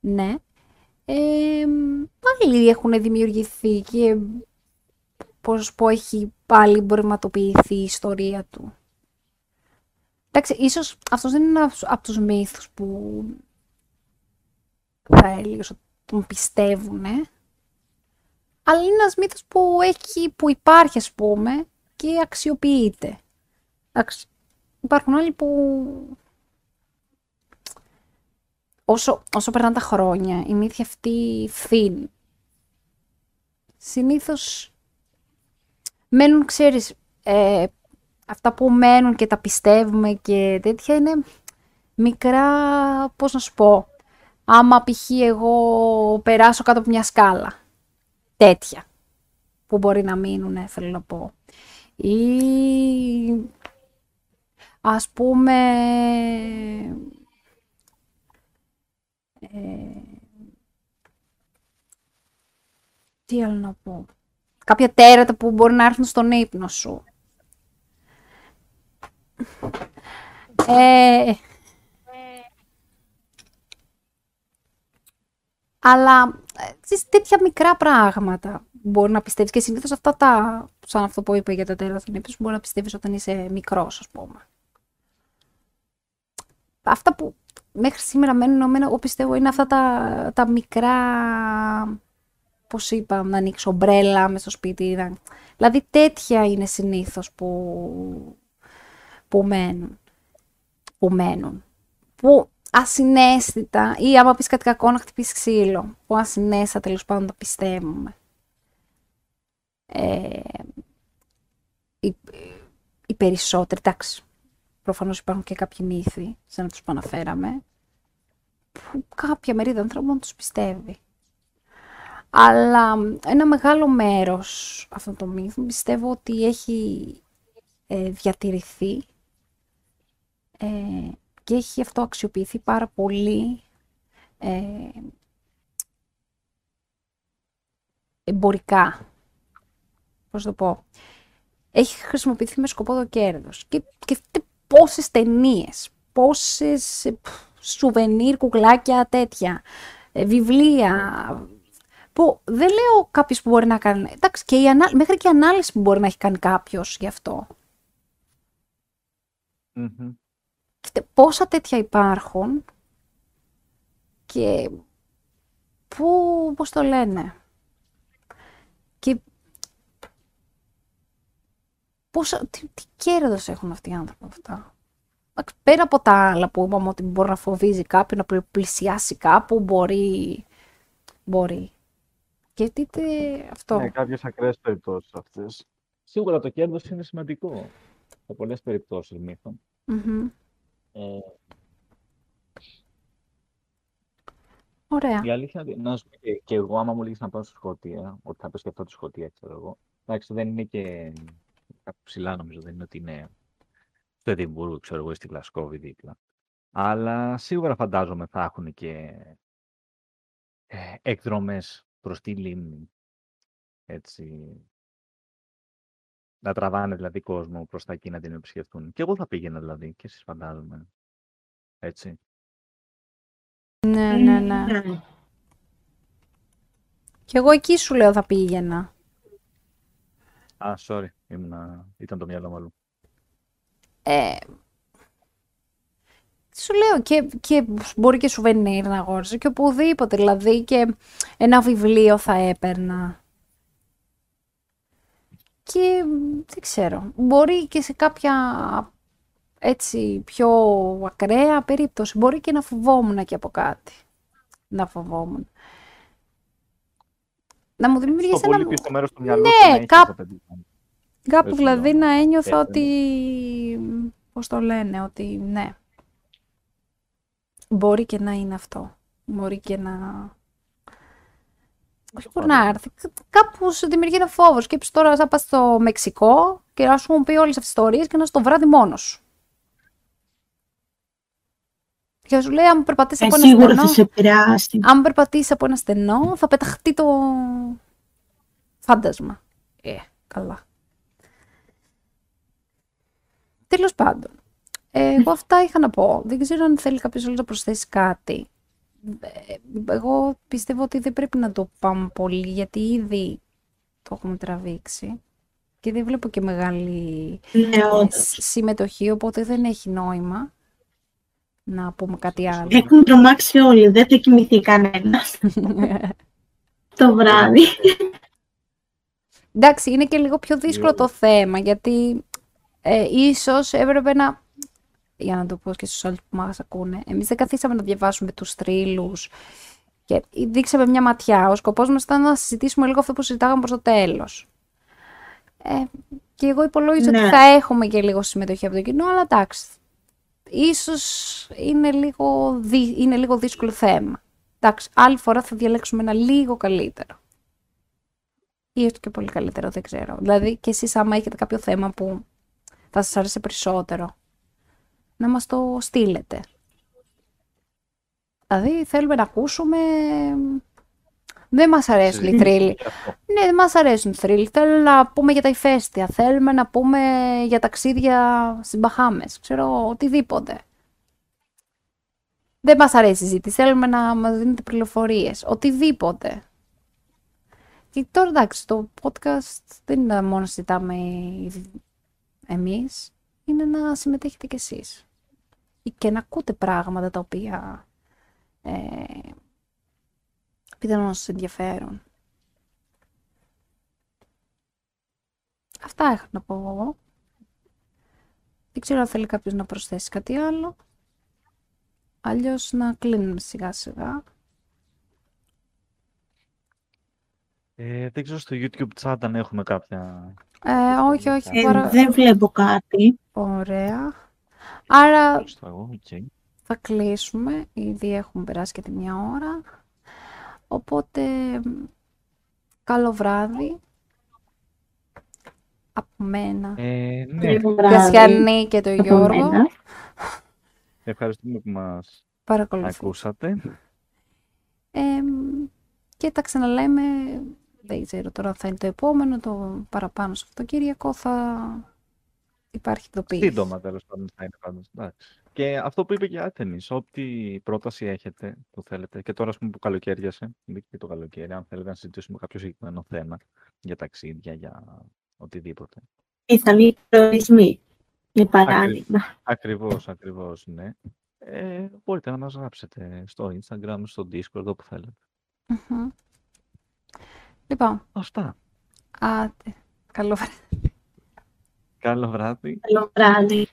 Ναι, ε, πάλι έχουν δημιουργηθεί και πώς πω έχει πάλι μπορηματοποιηθεί η ιστορία του. Εντάξει, ίσως αυτός δεν είναι από τους μύθους που θα έλεγες ότι τον πιστεύουν, αλλά είναι ένας μύθος που, έχει, που υπάρχει, ας πούμε, και αξιοποιείται. Εντάξει, υπάρχουν άλλοι που όσο, όσο περνάνε τα χρόνια, η μύθια αυτή φθήνει. Συνήθως μένουν, ξέρεις, ε, αυτά που μένουν και τα πιστεύουμε και τέτοια είναι μικρά, πώς να σου πω, άμα π.χ. εγώ περάσω κάτω από μια σκάλα. Τέτοια που μπορεί να μείνουν, θέλω να πω. Ή ας πούμε ε, τι άλλο να πω. Κάποια τέρατα που μπορεί να έρθουν στον ύπνο σου. Ε, αλλά ε, τέτοια μικρά πράγματα μπορεί να πιστεύεις και συνήθως αυτά τα, σαν αυτό που είπε για τα τέρατα στον ύπνο σου, μπορεί να πιστεύεις όταν είσαι μικρός, ας πούμε. Αυτά που μέχρι σήμερα μένουν εμένα, εγώ πιστεύω, είναι αυτά τα, τα μικρά, πώς είπα, να ανοίξω ομπρέλα με στο σπίτι. Να... Δηλαδή τέτοια είναι συνήθως που, που μένουν. Που μένουν. Που ασυναίσθητα ή άμα πεις κάτι κακό να χτυπήσεις ξύλο. Που ασυναίσθητα τέλος πάντων το πιστεύουμε. Ε, οι, οι περισσότεροι, εντάξει, προφανώς υπάρχουν και κάποιοι μύθοι, σαν να τους που αναφέραμε, που κάποια μερίδα ανθρώπων τους πιστεύει. Αλλά ένα μεγάλο μέρος αυτών των μύθων πιστεύω ότι έχει ε, διατηρηθεί ε, και έχει αυτό αξιοποιηθεί πάρα πολύ ε, εμπορικά. Πώς το πω; Έχει χρησιμοποιηθεί με σκοπό το κέρδος. Και, και πόσες ταινίες, πόσες σουβενίρ, κουκλάκια, τέτοια, βιβλία, που δεν λέω κάποιος που μπορεί να κάνει. Εντάξει, και η ανά... μέχρι και η ανάλυση που μπορεί να έχει κάνει κάποιος γι' αυτό. Mm-hmm. Πόσα τέτοια υπάρχουν και πού, πώς το λένε. Και πόσα, τι, τι κέρδος έχουν αυτοί οι άνθρωποι αυτά. Πέρα από τα άλλα που είπαμε ότι μπορεί να φοβίζει κάποιον, να πλησιάσει κάπου, μπορεί, μπορεί. Σκεφτείτε αυτό. Ναι, κάποιες ακραίες περιπτώσεις αυτές. Σίγουρα το κέρδος είναι σημαντικό σε πολλές περιπτώσεις μύθων. Mm-hmm. Ε, Ωραία. Η αλήθεια είναι να σου και, και εγώ, άμα μου λέγεις να πάω στη Σκωτία, ότι θα επισκεφτώ τη Σκωτία, ξέρω εγώ. Εντάξει, δεν είναι και κάπου ψηλά, νομίζω. Δεν είναι ότι είναι στο Εδιμβούργο, ξέρω εγώ, ή στη Γλασκόβη δίπλα. Αλλά σίγουρα φαντάζομαι θα έχουν και ε, εκδρομές προς τη λίμνη. Έτσι. Να τραβάνε δηλαδή κόσμο προς τα εκεί να την επισκεφτούν. Και εγώ θα πήγαινα δηλαδή και εσείς φαντάζομαι. Έτσι. Ναι, ναι, ναι. ναι. Και εγώ εκεί σου λέω θα πήγαινα. Α, sorry. Ήμουνα... Ήταν το μυαλό μου αλλού. Ε, σου λέω και, και μπορεί και σουβενίρ να αγόριζε και οπουδήποτε. Δηλαδή και ένα βιβλίο θα έπαιρνα. Και δεν ξέρω, μπορεί και σε κάποια έτσι πιο ακραία περίπτωση. Μπορεί και να φοβόμουν και από κάτι. Να φοβόμουν. Να μου δημιουργήσει ένα... Πολύ στο μέρος του μυαλού ναι, κάπου, κάπου δηλαδή να ένιωθα ότι... Πώς το λένε, ότι ναι, Μπορεί και να είναι αυτό. Μπορεί και να... Όχι μπορεί να έρθει. Κάπου σου δημιουργεί ένα φόβος. Σκέψει τώρα θα πας στο Μεξικό και να σου πει όλες αυτές τις ιστορίες και να στο βράδυ μόνος σου. Και σου λέει, αν περπατήσεις από ένα στενό. Θα σε Αν περπατήσεις από ένα στενό, θα πεταχτεί το φάντασμα. Ε, καλά. Τέλος πάντων. Εγώ αυτά είχα να πω. Δεν ξέρω αν θέλει κάποιος άλλο να προσθέσει κάτι. Ε, εγώ πιστεύω ότι δεν πρέπει να το πάμε πολύ, γιατί ήδη το έχουμε τραβήξει. Και δεν βλέπω και μεγάλη ναι, συμμετοχή, οπότε δεν έχει νόημα να πούμε κάτι άλλο. Έχουν τρομάξει όλοι, δεν θα κοιμηθεί κανένας. το βράδυ. Εντάξει, είναι και λίγο πιο δύσκολο το θέμα, γιατί ε, ίσως έπρεπε να για να το πω και στους άλλους που μας ακούνε. Εμείς δεν καθίσαμε να διαβάσουμε τους θρύλους και δείξαμε μια ματιά. Ο σκοπός μας ήταν να συζητήσουμε λίγο αυτό που συζητάγαμε προς το τέλος. Ε, και εγώ υπολόγιζα ότι ναι. θα έχουμε και λίγο συμμετοχή από το κοινό, αλλά εντάξει. Ίσως είναι λίγο, είναι λίγο δύσκολο θέμα. Εντάξει, άλλη φορά θα διαλέξουμε ένα λίγο καλύτερο. Ή έστω και πολύ καλύτερο, δεν ξέρω. Δηλαδή και εσείς άμα έχετε κάποιο θέμα που θα σας άρεσε περισσότερο, να μας το στείλετε. Δηλαδή θέλουμε να ακούσουμε... Δεν μας αρέσουν οι θρύλοι. Ναι, δεν μας αρέσουν οι θρύλοι. Θέλουμε να πούμε για τα ηφαίστεια. Θέλουμε να πούμε για ταξίδια στις Μπαχάμες. Ξέρω, οτιδήποτε. Δεν μας αρέσει η συζήτηση. Θέλουμε να μας δίνετε πληροφορίες. Οτιδήποτε. Και τώρα εντάξει, το podcast δεν είναι μόνο να συζητάμε εμείς. Είναι να συμμετέχετε κι εσείς και να ακούτε πράγματα τα οποία ε, πιθανόν να σας ενδιαφέρουν. Αυτά έχω να πω εγώ. Δεν ξέρω αν θέλει κάποιος να προσθέσει κάτι άλλο. Αλλιώς να κλείνουμε σιγά σιγά. Ε, δεν ξέρω στο YouTube chat αν έχουμε κάποια... Ε, όχι, όχι. Ε, Δεν βλέπω κάτι. Ωραία. Άρα Ευχαριστώ εγώ, οκ. θα κλείσουμε. Ήδη έχουμε περάσει και τη μια ώρα. Οπότε, μ, καλό βράδυ. Από μένα. Ε, ναι, Καλό Και βράδυ Γιάννη και το από Γιώργο. μένα. ευχαριστούμε που μας Παρακολουθούν. ακούσατε. Ε, μ, και τα ξαναλέμε. Δεν ξέρω τώρα θα είναι το επόμενο, το παραπάνω σε αυτό το Κυριακό θα υπάρχει ειδοποίηση. Σύντομα τέλος πάντων θα είναι πάντως. Εντάξει. Και αυτό που είπε και η Άθενης, ό,τι πρόταση έχετε που θέλετε, και τώρα ας πούμε που καλοκαίριασε, είναι και το καλοκαίρι, αν θέλετε να συζητήσουμε κάποιο συγκεκριμένο θέμα για ταξίδια, για οτιδήποτε. Πιθανοί προορισμοί, για παράδειγμα. Ακριβώς, ακριβώς, ναι. Ε, μπορείτε να μας γράψετε στο Instagram, στο Discord, όπου θέλετε. Μμμ. Λοιπόν, Αυτά. άτε. Καλό βράδυ. Καλό βράδυ. Καλό βράδυ.